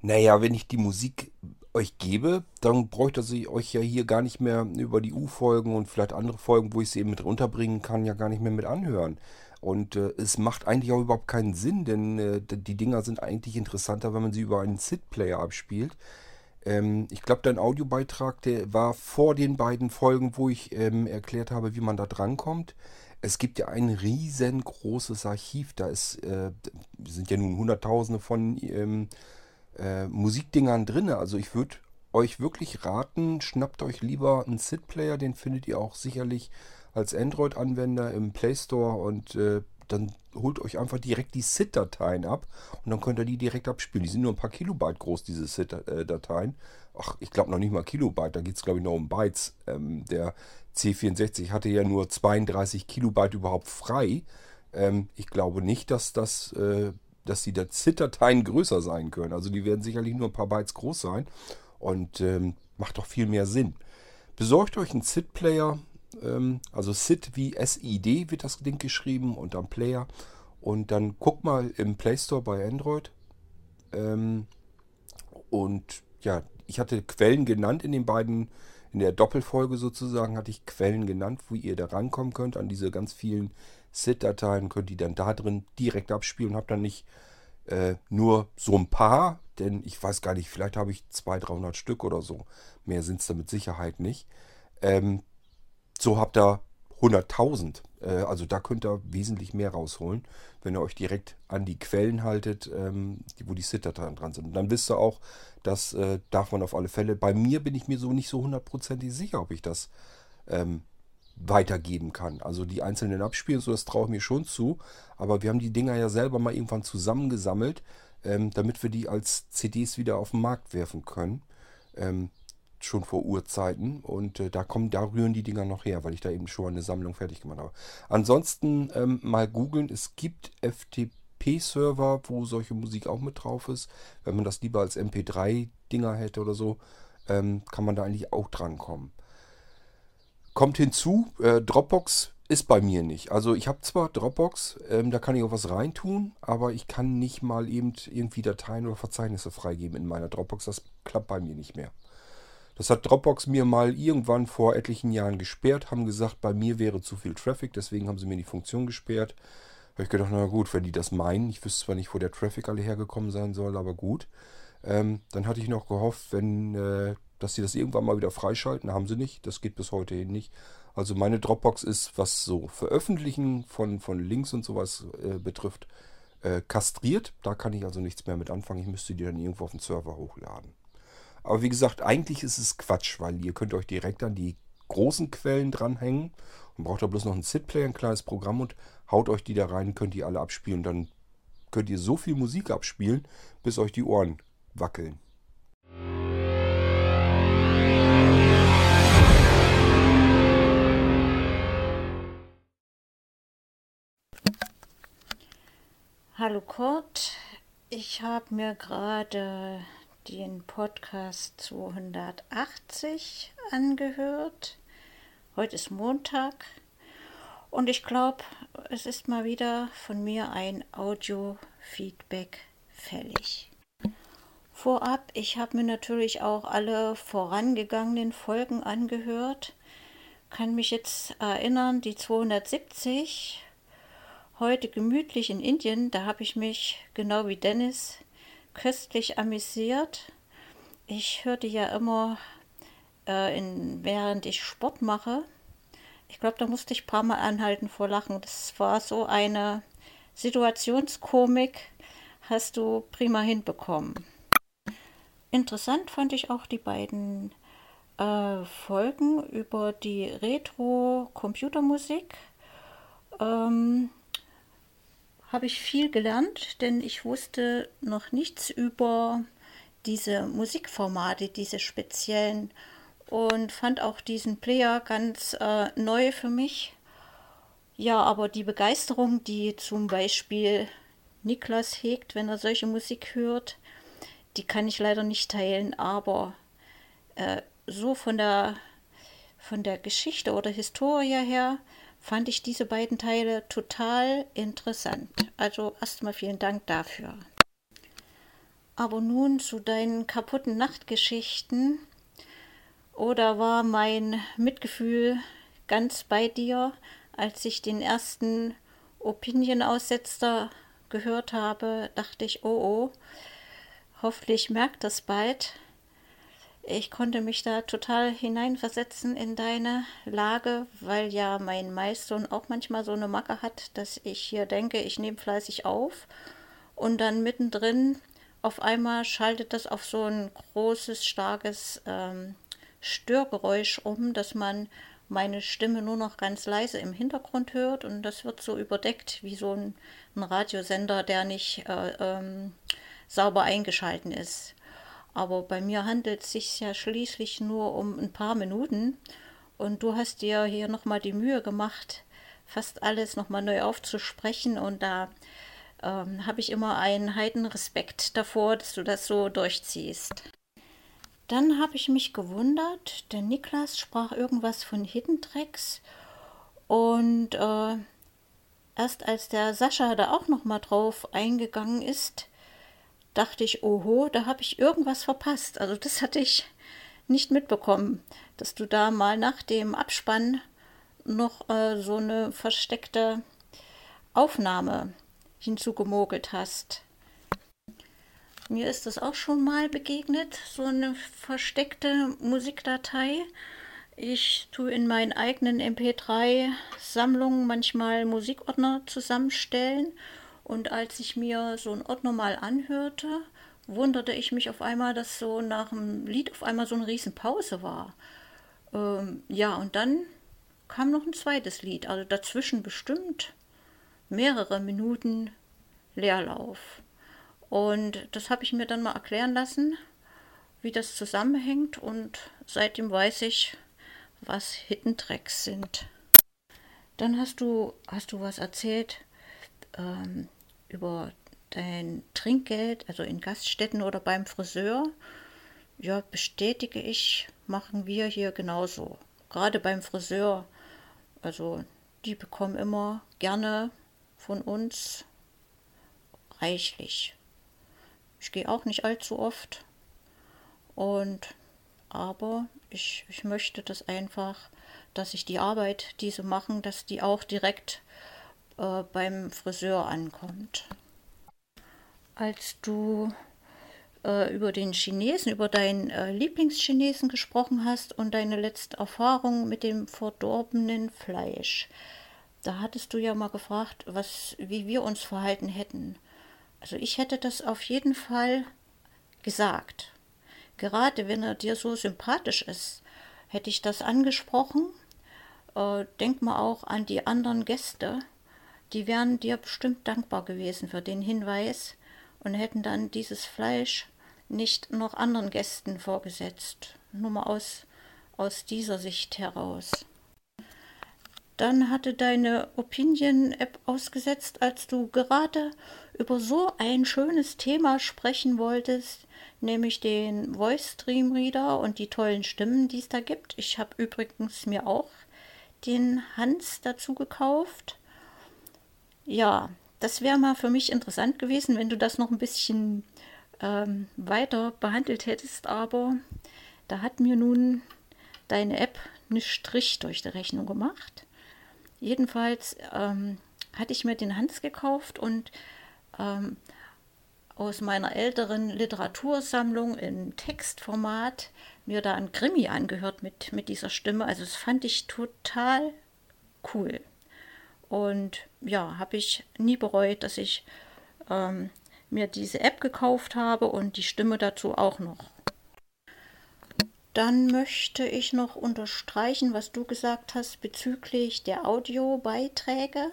Naja, wenn ich die Musik euch gebe, dann bräuchte ich euch ja hier gar nicht mehr über die U-Folgen und vielleicht andere Folgen, wo ich sie eben mit runterbringen kann, ja gar nicht mehr mit anhören. Und äh, es macht eigentlich auch überhaupt keinen Sinn, denn äh, die Dinger sind eigentlich interessanter, wenn man sie über einen SID-Player abspielt. Ähm, ich glaube, dein Audiobeitrag, der war vor den beiden Folgen, wo ich ähm, erklärt habe, wie man da drankommt. Es gibt ja ein riesengroßes Archiv. Da ist, äh, sind ja nun Hunderttausende von ähm, äh, Musikdingern drin. Also ich würde euch wirklich raten, schnappt euch lieber einen SID-Player, den findet ihr auch sicherlich als Android-Anwender im Play Store und äh, dann holt euch einfach direkt die SID-Dateien ab und dann könnt ihr die direkt abspielen. Die sind nur ein paar Kilobyte groß, diese SID-Dateien. Ach, ich glaube noch nicht mal Kilobyte, da geht es glaube ich noch um Bytes. Ähm, der C64 hatte ja nur 32 Kilobyte überhaupt frei. Ähm, ich glaube nicht, dass das, äh, dass die SID-Dateien größer sein können. Also die werden sicherlich nur ein paar Bytes groß sein und ähm, macht doch viel mehr Sinn. Besorgt euch einen SID-Player, ähm, also SID wie SID wird das Ding geschrieben und dann Player. Und dann guck mal im Play Store bei Android. Ähm, und ja, ich hatte Quellen genannt in den beiden, in der Doppelfolge sozusagen, hatte ich Quellen genannt, wo ihr da rankommen könnt an diese ganz vielen SID-Dateien, könnt ihr dann da drin direkt abspielen. Habt dann nicht äh, nur so ein paar, denn ich weiß gar nicht, vielleicht habe ich 200, 300 Stück oder so. Mehr sind es da mit Sicherheit nicht. Ähm, so habt ihr 100.000. Äh, also da könnt ihr wesentlich mehr rausholen, wenn ihr euch direkt an die Quellen haltet, ähm, wo die SID-Dateien dran sind. Und dann wisst ihr auch, das äh, darf man auf alle Fälle. Bei mir bin ich mir so nicht so hundertprozentig sicher, ob ich das ähm, weitergeben kann. Also die einzelnen Abspielen, so das traue ich mir schon zu. Aber wir haben die Dinger ja selber mal irgendwann zusammengesammelt, ähm, damit wir die als CDs wieder auf den Markt werfen können. Schon vor Urzeiten und äh, da kommen, da rühren die Dinger noch her, weil ich da eben schon eine Sammlung fertig gemacht habe. Ansonsten ähm, mal googeln, es gibt FTP-Server, wo solche Musik auch mit drauf ist. Wenn man das lieber als MP3-Dinger hätte oder so, ähm, kann man da eigentlich auch drankommen. Kommt hinzu, äh, Dropbox ist bei mir nicht. Also ich habe zwar Dropbox, ähm, da kann ich auch was reintun, aber ich kann nicht mal eben irgendwie Dateien oder Verzeichnisse freigeben in meiner Dropbox. Das klappt bei mir nicht mehr. Das hat Dropbox mir mal irgendwann vor etlichen Jahren gesperrt, haben gesagt, bei mir wäre zu viel Traffic, deswegen haben sie mir die Funktion gesperrt. Habe ich gedacht, na gut, wenn die das meinen, ich wüsste zwar nicht, wo der Traffic alle hergekommen sein soll, aber gut. Ähm, dann hatte ich noch gehofft, wenn, äh, dass sie das irgendwann mal wieder freischalten. Haben sie nicht, das geht bis heute hin nicht. Also meine Dropbox ist, was so Veröffentlichen von, von Links und sowas äh, betrifft, äh, kastriert. Da kann ich also nichts mehr mit anfangen. Ich müsste die dann irgendwo auf den Server hochladen. Aber wie gesagt, eigentlich ist es Quatsch, weil ihr könnt euch direkt an die großen Quellen dranhängen und braucht da bloß noch einen SID-Player, ein kleines Programm und haut euch die da rein, könnt die alle abspielen. Dann könnt ihr so viel Musik abspielen, bis euch die Ohren wackeln. Hallo Kurt, ich habe mir gerade den Podcast 280 angehört. Heute ist Montag und ich glaube, es ist mal wieder von mir ein Audio-Feedback fällig. Vorab, ich habe mir natürlich auch alle vorangegangenen Folgen angehört. Kann mich jetzt erinnern, die 270, heute gemütlich in Indien, da habe ich mich genau wie Dennis köstlich amüsiert. ich hörte ja immer, äh, in, während ich Sport mache, ich glaube, da musste ich ein paar Mal anhalten vor Lachen. Das war so eine Situationskomik, hast du prima hinbekommen. Interessant fand ich auch die beiden äh, Folgen über die Retro-Computermusik. Ähm, Habe ich viel gelernt, denn ich wusste noch nichts über diese Musikformate, diese speziellen und fand auch diesen Player ganz äh, neu für mich. Ja, aber die Begeisterung, die zum Beispiel Niklas hegt, wenn er solche Musik hört, die kann ich leider nicht teilen, aber äh, so von der, von der Geschichte oder Historie her fand ich diese beiden Teile total interessant. Also erstmal vielen Dank dafür. Aber nun zu deinen kaputten Nachtgeschichten. Oder war mein Mitgefühl ganz bei dir, als ich den ersten Opinion-Aussetzer gehört habe, dachte ich, oh oh, hoffentlich merkt das bald. Ich konnte mich da total hineinversetzen in deine Lage, weil ja mein Meister auch manchmal so eine Macke hat, dass ich hier denke, ich nehme fleißig auf und dann mittendrin auf einmal schaltet das auf so ein großes, starkes ähm, Störgeräusch um, dass man meine Stimme nur noch ganz leise im Hintergrund hört und das wird so überdeckt wie so ein, ein Radiosender, der nicht äh, ähm, sauber eingeschalten ist. Aber bei mir handelt es sich ja schließlich nur um ein paar Minuten. Und du hast dir hier nochmal die Mühe gemacht, fast alles nochmal neu aufzusprechen. Und da ähm, habe ich immer einen Heidenrespekt davor, dass du das so durchziehst. Dann habe ich mich gewundert, der Niklas sprach irgendwas von Hidden Tracks und äh, erst als der Sascha da auch noch mal drauf eingegangen ist, dachte ich, oho, da habe ich irgendwas verpasst. Also das hatte ich nicht mitbekommen, dass du da mal nach dem Abspann noch äh, so eine versteckte Aufnahme hinzugemogelt hast. Mir ist das auch schon mal begegnet, so eine versteckte Musikdatei. Ich tue in meinen eigenen MP3-Sammlungen manchmal Musikordner zusammenstellen und als ich mir so einen Ordner mal anhörte, wunderte ich mich auf einmal, dass so nach dem Lied auf einmal so eine riesen Pause war. Ähm, ja, und dann kam noch ein zweites Lied, also dazwischen bestimmt mehrere Minuten Leerlauf. Und das habe ich mir dann mal erklären lassen, wie das zusammenhängt. Und seitdem weiß ich, was Hidden Tracks sind. Dann hast du, hast du was erzählt ähm, über dein Trinkgeld, also in Gaststätten oder beim Friseur. Ja, bestätige ich, machen wir hier genauso. Gerade beim Friseur. Also die bekommen immer gerne von uns reichlich. Ich gehe auch nicht allzu oft. Und aber ich, ich möchte das einfach, dass ich die Arbeit, die sie machen, dass die auch direkt äh, beim Friseur ankommt. Als du äh, über den Chinesen, über deinen äh, Lieblingschinesen gesprochen hast und deine letzte Erfahrung mit dem verdorbenen Fleisch, da hattest du ja mal gefragt, was, wie wir uns verhalten hätten. Also ich hätte das auf jeden Fall gesagt. Gerade wenn er dir so sympathisch ist, hätte ich das angesprochen. Äh, denk mal auch an die anderen Gäste. Die wären dir bestimmt dankbar gewesen für den Hinweis und hätten dann dieses Fleisch nicht noch anderen Gästen vorgesetzt. Nur mal aus, aus dieser Sicht heraus. Dann hatte deine Opinion-App ausgesetzt, als du gerade über so ein schönes Thema sprechen wolltest, nämlich den Voice Stream Reader und die tollen Stimmen, die es da gibt. Ich habe übrigens mir auch den Hans dazu gekauft. Ja, das wäre mal für mich interessant gewesen, wenn du das noch ein bisschen ähm, weiter behandelt hättest, aber da hat mir nun deine App einen Strich durch die Rechnung gemacht. Jedenfalls ähm, hatte ich mir den Hans gekauft und ähm, aus meiner älteren Literatursammlung in Textformat mir da ein Krimi angehört mit, mit dieser Stimme. Also das fand ich total cool. Und ja, habe ich nie bereut, dass ich ähm, mir diese App gekauft habe und die Stimme dazu auch noch. Dann möchte ich noch unterstreichen, was du gesagt hast bezüglich der Audiobeiträge.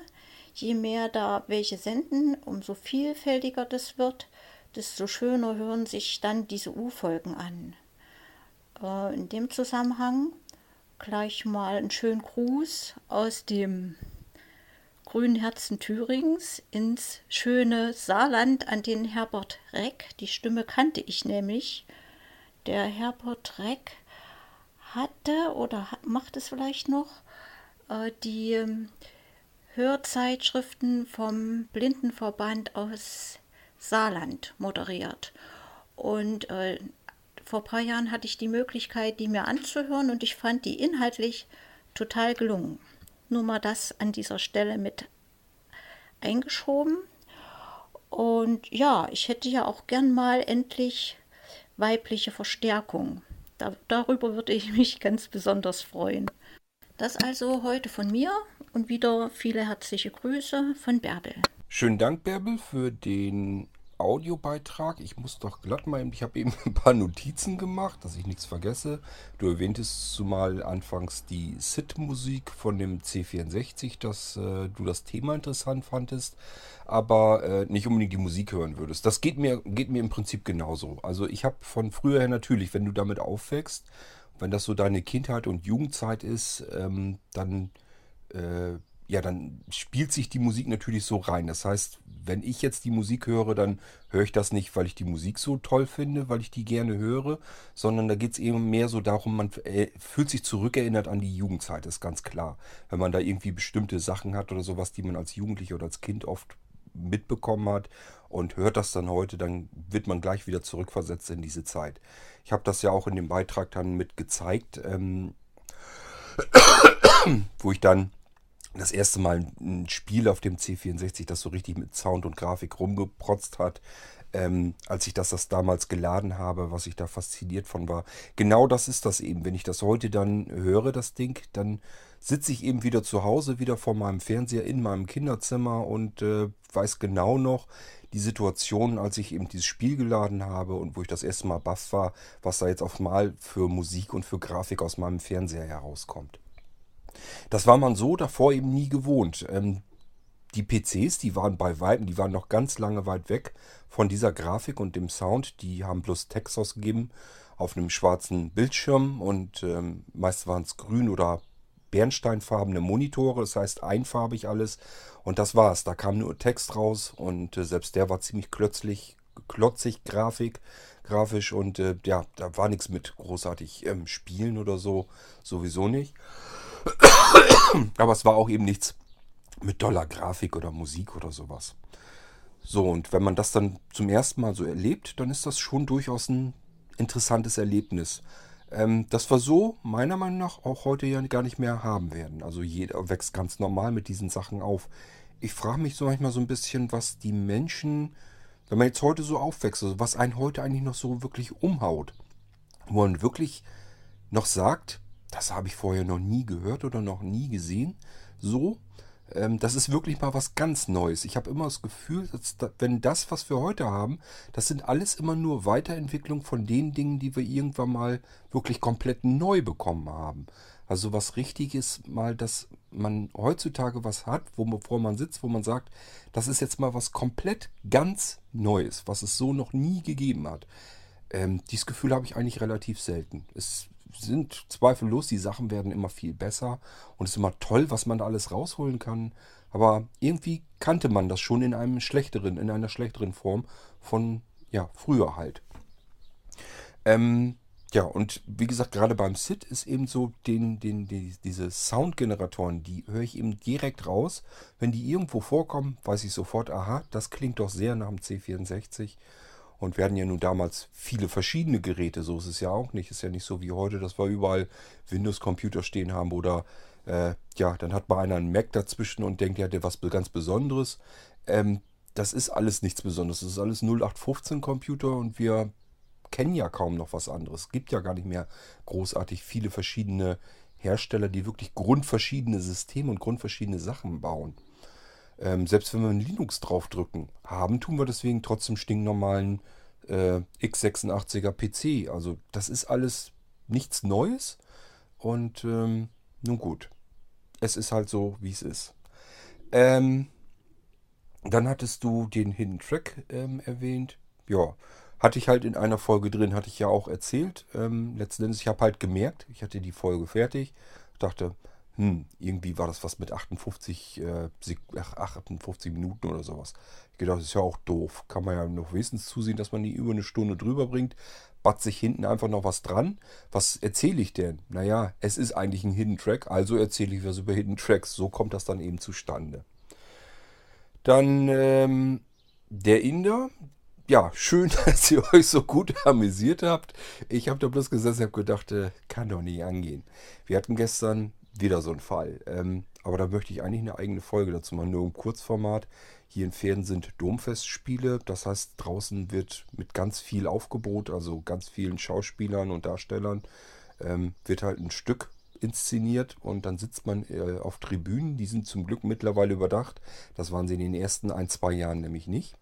Je mehr da welche senden, umso vielfältiger das wird, desto schöner hören sich dann diese U-Folgen an. Äh, in dem Zusammenhang gleich mal einen schönen Gruß aus dem grünen Herzen Thürings ins schöne Saarland an den Herbert Reck. Die Stimme kannte ich nämlich. Der Herbert Reck hatte oder macht es vielleicht noch äh, die ähm, Hörzeitschriften vom Blindenverband aus Saarland moderiert. Und äh, vor ein paar Jahren hatte ich die Möglichkeit, die mir anzuhören und ich fand die inhaltlich total gelungen. Nur mal das an dieser Stelle mit eingeschoben. Und ja, ich hätte ja auch gern mal endlich weibliche Verstärkung. Da, darüber würde ich mich ganz besonders freuen. Das also heute von mir und wieder viele herzliche Grüße von Bärbel. Schönen Dank, Bärbel, für den Audiobeitrag. Ich muss doch glatt mal, ich habe eben ein paar Notizen gemacht, dass ich nichts vergesse. Du erwähntest zumal anfangs die SID-Musik von dem C64, dass äh, du das Thema interessant fandest, aber äh, nicht unbedingt die Musik hören würdest. Das geht mir, geht mir im Prinzip genauso. Also ich habe von früher her natürlich, wenn du damit aufwächst, wenn das so deine Kindheit und Jugendzeit ist, ähm, dann äh, ja, dann spielt sich die Musik natürlich so rein. Das heißt, wenn ich jetzt die Musik höre, dann höre ich das nicht, weil ich die Musik so toll finde, weil ich die gerne höre, sondern da geht es eben mehr so darum, man äh, fühlt sich zurückerinnert an die Jugendzeit, ist ganz klar. Wenn man da irgendwie bestimmte Sachen hat oder sowas, die man als Jugendlicher oder als Kind oft mitbekommen hat und hört das dann heute, dann wird man gleich wieder zurückversetzt in diese Zeit. Ich habe das ja auch in dem Beitrag dann mit gezeigt, ähm, wo ich dann das erste Mal ein Spiel auf dem C64, das so richtig mit Sound und Grafik rumgeprotzt hat, ähm, als ich das, das damals geladen habe, was ich da fasziniert von war. Genau das ist das eben. Wenn ich das heute dann höre, das Ding, dann sitze ich eben wieder zu Hause, wieder vor meinem Fernseher in meinem Kinderzimmer und äh, weiß genau noch die Situation, als ich eben dieses Spiel geladen habe und wo ich das erste Mal baff war, was da jetzt auf mal für Musik und für Grafik aus meinem Fernseher herauskommt. Das war man so davor eben nie gewohnt. Ähm, die PCs, die waren bei Weitem, die waren noch ganz lange weit weg von dieser Grafik und dem Sound. Die haben bloß Text ausgegeben auf einem schwarzen Bildschirm und ähm, meist waren es grün oder bernsteinfarbene Monitore, das heißt einfarbig alles. Und das war's. Da kam nur Text raus und äh, selbst der war ziemlich klötzlich, klotzig Grafik, grafisch und äh, ja, da war nichts mit großartig ähm, Spielen oder so, sowieso nicht. Aber es war auch eben nichts mit doller Grafik oder Musik oder sowas. So, und wenn man das dann zum ersten Mal so erlebt, dann ist das schon durchaus ein interessantes Erlebnis. Ähm, das wir so meiner Meinung nach auch heute ja gar nicht mehr haben werden. Also jeder wächst ganz normal mit diesen Sachen auf. Ich frage mich so manchmal so ein bisschen, was die Menschen, wenn man jetzt heute so aufwächst, also was einen heute eigentlich noch so wirklich umhaut. Wo man wirklich noch sagt, das habe ich vorher noch nie gehört oder noch nie gesehen. So, ähm, das ist wirklich mal was ganz Neues. Ich habe immer das Gefühl, dass, wenn das, was wir heute haben, das sind alles immer nur Weiterentwicklung von den Dingen, die wir irgendwann mal wirklich komplett neu bekommen haben. Also was richtig ist, mal, dass man heutzutage was hat, wovor man sitzt, wo man sagt, das ist jetzt mal was komplett ganz Neues, was es so noch nie gegeben hat. Ähm, dieses Gefühl habe ich eigentlich relativ selten. Es sind zweifellos, die Sachen werden immer viel besser und es ist immer toll, was man da alles rausholen kann. Aber irgendwie kannte man das schon in einem schlechteren, in einer schlechteren Form von ja, früher halt. Ähm, ja, und wie gesagt, gerade beim SID ist eben so, den, den, die, diese Soundgeneratoren, die höre ich eben direkt raus. Wenn die irgendwo vorkommen, weiß ich sofort, aha, das klingt doch sehr nach dem C64. Und wir hatten ja nun damals viele verschiedene Geräte, so ist es ja auch nicht. Ist ja nicht so wie heute, dass wir überall Windows-Computer stehen haben oder äh, ja, dann hat mal einer einen Mac dazwischen und denkt, ja, der was ganz Besonderes. Ähm, das ist alles nichts Besonderes. Das ist alles 0815 Computer und wir kennen ja kaum noch was anderes. Es gibt ja gar nicht mehr großartig viele verschiedene Hersteller, die wirklich grundverschiedene Systeme und grundverschiedene Sachen bauen. Ähm, selbst wenn wir ein Linux draufdrücken, haben tun wir deswegen trotzdem stinknormalen äh, x86er PC. Also das ist alles nichts Neues. Und ähm, nun gut, es ist halt so, wie es ist. Ähm, dann hattest du den Hidden Track ähm, erwähnt. Ja, hatte ich halt in einer Folge drin, hatte ich ja auch erzählt. Ähm, letzten Endes, ich habe halt gemerkt, ich hatte die Folge fertig, dachte, hm, irgendwie war das was mit 58, äh, 58 Minuten oder sowas. Ich gedacht, das ist ja auch doof. Kann man ja noch wenigstens zusehen, dass man die über eine Stunde drüber bringt. Bat sich hinten einfach noch was dran. Was erzähle ich denn? Naja, es ist eigentlich ein Hidden Track, also erzähle ich was über Hidden Tracks. So kommt das dann eben zustande. Dann ähm, der Inder. Ja, schön, dass ihr euch so gut amüsiert habt. Ich habe da bloß gesessen und habe gedacht, äh, kann doch nicht angehen. Wir hatten gestern wieder so einen Fall. Ähm, aber da möchte ich eigentlich eine eigene Folge dazu machen, nur im Kurzformat. Hier in Pferden sind Domfestspiele. Das heißt, draußen wird mit ganz viel Aufgebot, also ganz vielen Schauspielern und Darstellern, ähm, wird halt ein Stück inszeniert und dann sitzt man äh, auf Tribünen. Die sind zum Glück mittlerweile überdacht. Das waren sie in den ersten ein, zwei Jahren nämlich nicht.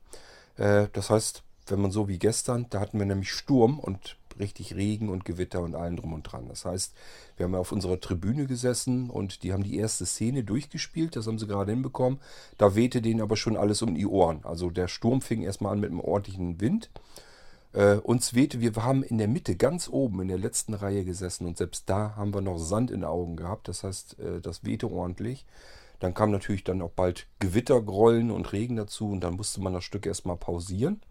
Äh, das heißt, wenn man so wie gestern, da hatten wir nämlich Sturm und richtig Regen und Gewitter und allen drum und dran. Das heißt, wir haben auf unserer Tribüne gesessen und die haben die erste Szene durchgespielt, das haben sie gerade hinbekommen. Da wehte denen aber schon alles um die Ohren. Also der Sturm fing erstmal an mit einem ordentlichen Wind. Äh, uns wehte, wir haben in der Mitte ganz oben in der letzten Reihe gesessen und selbst da haben wir noch Sand in den Augen gehabt. Das heißt, äh, das wehte ordentlich. Dann kam natürlich dann auch bald Gewittergrollen und Regen dazu und dann musste man das Stück erstmal pausieren.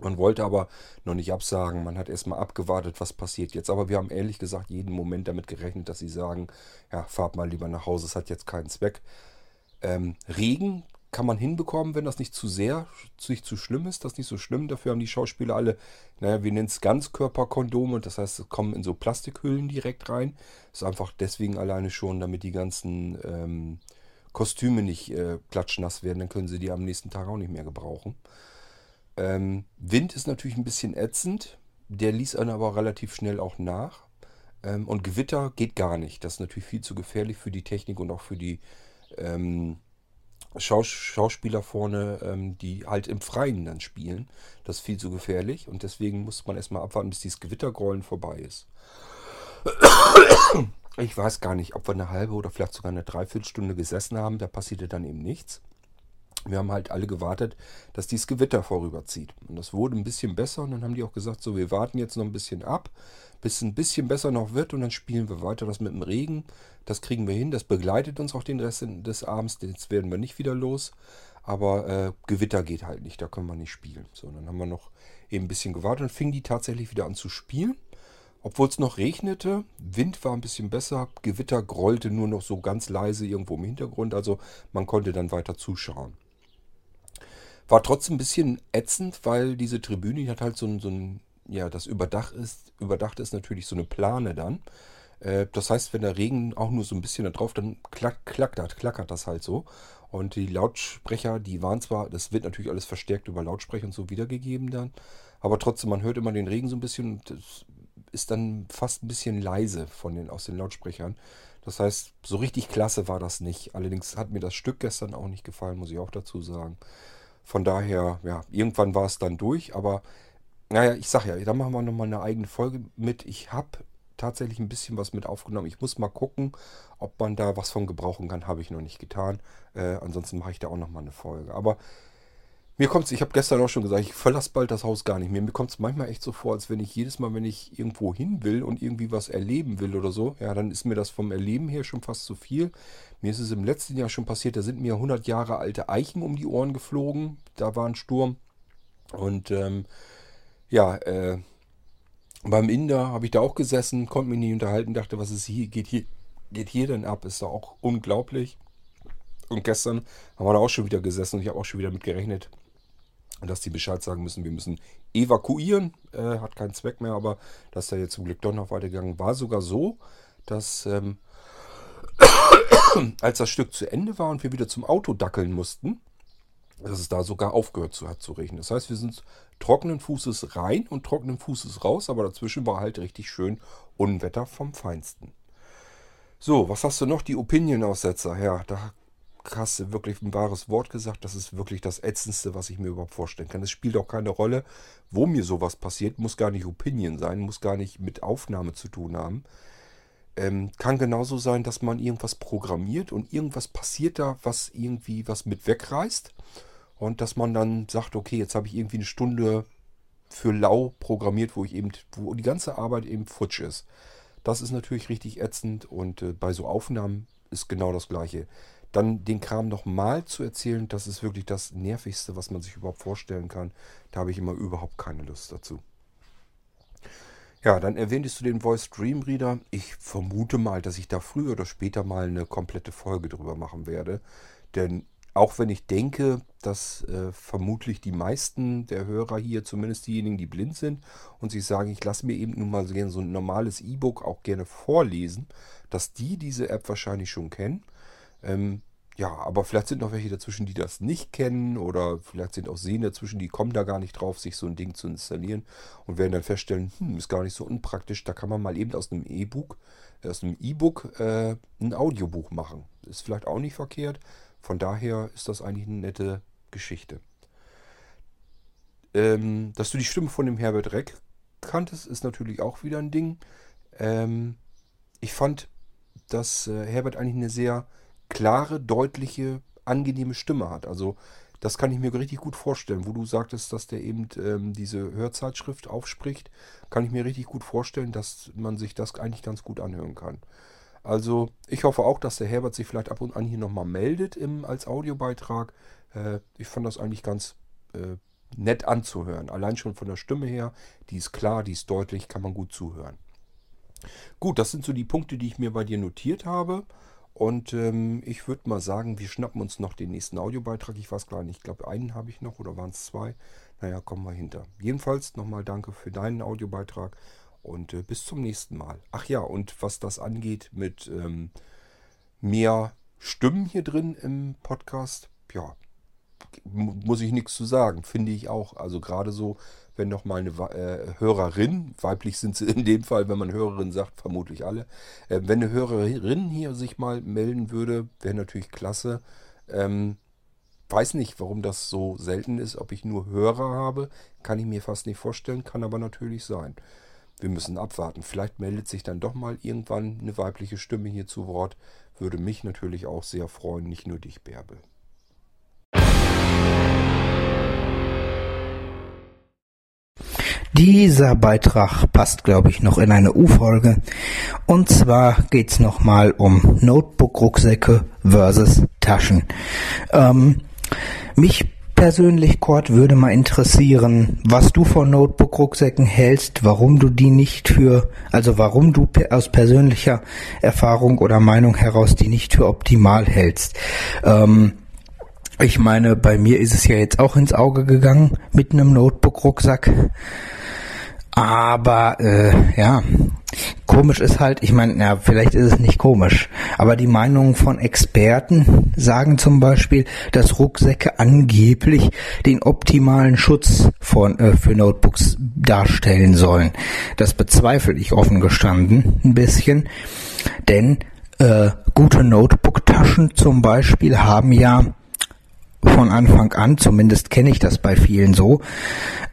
Man wollte aber noch nicht absagen. Man hat erstmal abgewartet, was passiert jetzt. Aber wir haben ehrlich gesagt jeden Moment damit gerechnet, dass sie sagen, ja, fahrt mal lieber nach Hause, es hat jetzt keinen Zweck. Ähm, Regen kann man hinbekommen, wenn das nicht zu sehr, nicht zu schlimm ist. Das ist nicht so schlimm. Dafür haben die Schauspieler alle, naja, wir nennen es Ganzkörperkondome. Das heißt, es kommen in so Plastikhüllen direkt rein. Das ist einfach deswegen alleine schon, damit die ganzen ähm, Kostüme nicht äh, klatschnass werden. Dann können sie die am nächsten Tag auch nicht mehr gebrauchen. Ähm, Wind ist natürlich ein bisschen ätzend. Der ließ einen aber relativ schnell auch nach. Ähm, und Gewitter geht gar nicht. Das ist natürlich viel zu gefährlich für die Technik und auch für die ähm, Schaus Schauspieler vorne, ähm, die halt im Freien dann spielen. Das ist viel zu gefährlich. Und deswegen muss man erstmal abwarten, bis dieses Gewittergrollen vorbei ist. Ich weiß gar nicht, ob wir eine halbe oder vielleicht sogar eine Dreiviertelstunde gesessen haben. Da passierte dann eben nichts wir haben halt alle gewartet, dass dieses Gewitter vorüberzieht. Und das wurde ein bisschen besser und dann haben die auch gesagt, so wir warten jetzt noch ein bisschen ab, bis es ein bisschen besser noch wird und dann spielen wir weiter das mit dem Regen. Das kriegen wir hin, das begleitet uns auch den Rest des Abends, jetzt werden wir nicht wieder los. Aber äh, Gewitter geht halt nicht, da können wir nicht spielen. So, dann haben wir noch eben ein bisschen gewartet und fing die tatsächlich wieder an zu spielen. Obwohl es noch regnete, Wind war ein bisschen besser, Gewitter grollte nur noch so ganz leise irgendwo im Hintergrund, also man konnte dann weiter zuschauen. War trotzdem ein bisschen ätzend, weil diese Tribüne die hat halt so ein, so ein ja, das überdacht ist, überdacht ist natürlich so eine Plane dann. Äh, das heißt, wenn der Regen auch nur so ein bisschen da drauf, dann klack, klackert, klackert das halt so. Und die Lautsprecher, die waren zwar, das wird natürlich alles verstärkt über Lautsprecher und so wiedergegeben dann, aber trotzdem, man hört immer den Regen so ein bisschen und das ist dann fast ein bisschen leise von den, aus den Lautsprechern. Das heißt, so richtig klasse war das nicht. Allerdings hat mir das Stück gestern auch nicht gefallen, muss ich auch dazu sagen. Von daher, ja, irgendwann war es dann durch, aber naja, ich sag ja, da machen wir nochmal eine eigene Folge mit. Ich habe tatsächlich ein bisschen was mit aufgenommen. Ich muss mal gucken, ob man da was von gebrauchen kann. Habe ich noch nicht getan. Äh, ansonsten mache ich da auch nochmal eine Folge. Aber mir kommt es, ich habe gestern auch schon gesagt, ich verlasse bald das Haus gar nicht mehr. Mir kommt es manchmal echt so vor, als wenn ich jedes Mal, wenn ich irgendwo hin will und irgendwie was erleben will oder so, ja, dann ist mir das vom Erleben her schon fast zu viel. Mir ist es im letzten Jahr schon passiert, da sind mir 100 Jahre alte Eichen um die Ohren geflogen. Da war ein Sturm. Und ähm, ja, äh, beim Inder habe ich da auch gesessen, konnte mich nicht unterhalten, dachte, was ist hier, geht hier, geht hier denn ab? Ist da auch unglaublich. Und gestern haben wir da auch schon wieder gesessen und ich habe auch schon wieder mit gerechnet, dass die Bescheid sagen müssen, wir müssen evakuieren. Äh, hat keinen Zweck mehr, aber dass da jetzt zum Glück doch noch weitergegangen war. Sogar so, dass ähm, als das Stück zu Ende war und wir wieder zum Auto dackeln mussten, dass es da sogar aufgehört zu, hat zu regnen. Das heißt, wir sind trockenen Fußes rein und trockenen Fußes raus, aber dazwischen war halt richtig schön Unwetter vom Feinsten. So, was hast du noch? Die Opinion-Aussetzer. Ja, da hast du wirklich ein wahres Wort gesagt. Das ist wirklich das Ätzendste, was ich mir überhaupt vorstellen kann. Es spielt auch keine Rolle, wo mir sowas passiert. Muss gar nicht Opinion sein, muss gar nicht mit Aufnahme zu tun haben. Ähm, kann genauso sein, dass man irgendwas programmiert und irgendwas passiert da, was irgendwie was mit wegreißt. Und dass man dann sagt, okay, jetzt habe ich irgendwie eine Stunde für lau programmiert, wo ich eben, wo die ganze Arbeit eben futsch ist. Das ist natürlich richtig ätzend und äh, bei so Aufnahmen ist genau das gleiche. Dann den Kram nochmal zu erzählen, das ist wirklich das Nervigste, was man sich überhaupt vorstellen kann. Da habe ich immer überhaupt keine Lust dazu. Ja, dann erwähntest du den Voice Dream Reader. Ich vermute mal, dass ich da früher oder später mal eine komplette Folge drüber machen werde. Denn auch wenn ich denke, dass äh, vermutlich die meisten der Hörer hier, zumindest diejenigen, die blind sind und sich sagen, ich lasse mir eben nun mal so ein normales E-Book auch gerne vorlesen, dass die diese App wahrscheinlich schon kennen. Ähm, ja, aber vielleicht sind noch welche dazwischen, die das nicht kennen oder vielleicht sind auch Sehende dazwischen, die kommen da gar nicht drauf, sich so ein Ding zu installieren und werden dann feststellen, hm, ist gar nicht so unpraktisch, da kann man mal eben aus einem E-Book, aus einem E-Book äh, ein Audiobuch machen. Ist vielleicht auch nicht verkehrt. Von daher ist das eigentlich eine nette Geschichte. Ähm, dass du die Stimme von dem Herbert Reck kanntest, ist natürlich auch wieder ein Ding. Ähm, ich fand, dass äh, Herbert eigentlich eine sehr klare, deutliche, angenehme Stimme hat. Also das kann ich mir richtig gut vorstellen. Wo du sagtest, dass der eben ähm, diese Hörzeitschrift aufspricht, kann ich mir richtig gut vorstellen, dass man sich das eigentlich ganz gut anhören kann. Also ich hoffe auch, dass der Herbert sich vielleicht ab und an hier nochmal meldet im, als Audiobeitrag. Äh, ich fand das eigentlich ganz äh, nett anzuhören. Allein schon von der Stimme her, die ist klar, die ist deutlich, kann man gut zuhören. Gut, das sind so die Punkte, die ich mir bei dir notiert habe. Und ähm, ich würde mal sagen, wir schnappen uns noch den nächsten Audiobeitrag. Ich weiß gar nicht, ich glaube, einen habe ich noch oder waren es zwei? Naja, kommen wir hinter. Jedenfalls nochmal danke für deinen Audiobeitrag und äh, bis zum nächsten Mal. Ach ja, und was das angeht mit ähm, mehr Stimmen hier drin im Podcast, ja, muss ich nichts zu sagen. Finde ich auch. Also gerade so, wenn noch mal eine äh, Hörerin, weiblich sind sie in dem Fall, wenn man Hörerin sagt, vermutlich alle, äh, wenn eine Hörerin hier sich mal melden würde, wäre natürlich klasse. Ähm, weiß nicht, warum das so selten ist, ob ich nur Hörer habe, kann ich mir fast nicht vorstellen, kann aber natürlich sein. Wir müssen abwarten. Vielleicht meldet sich dann doch mal irgendwann eine weibliche Stimme hier zu Wort. Würde mich natürlich auch sehr freuen, nicht nur dich, Bärbel. Dieser Beitrag passt, glaube ich, noch in eine U-Folge. Und zwar geht's nochmal um Notebook-Rucksäcke versus Taschen. Ähm, mich persönlich, Kurt, würde mal interessieren, was du von Notebook-Rucksäcken hältst, warum du die nicht für, also warum du aus persönlicher Erfahrung oder Meinung heraus die nicht für optimal hältst. Ähm, ich meine, bei mir ist es ja jetzt auch ins Auge gegangen mit einem Notebook-Rucksack. Aber äh, ja, komisch ist halt, ich meine, ja, vielleicht ist es nicht komisch, aber die Meinungen von Experten sagen zum Beispiel, dass Rucksäcke angeblich den optimalen Schutz von, äh, für Notebooks darstellen sollen. Das bezweifle ich offen gestanden ein bisschen, denn äh, gute Notebook-Taschen zum Beispiel haben ja von Anfang an, zumindest kenne ich das bei vielen so,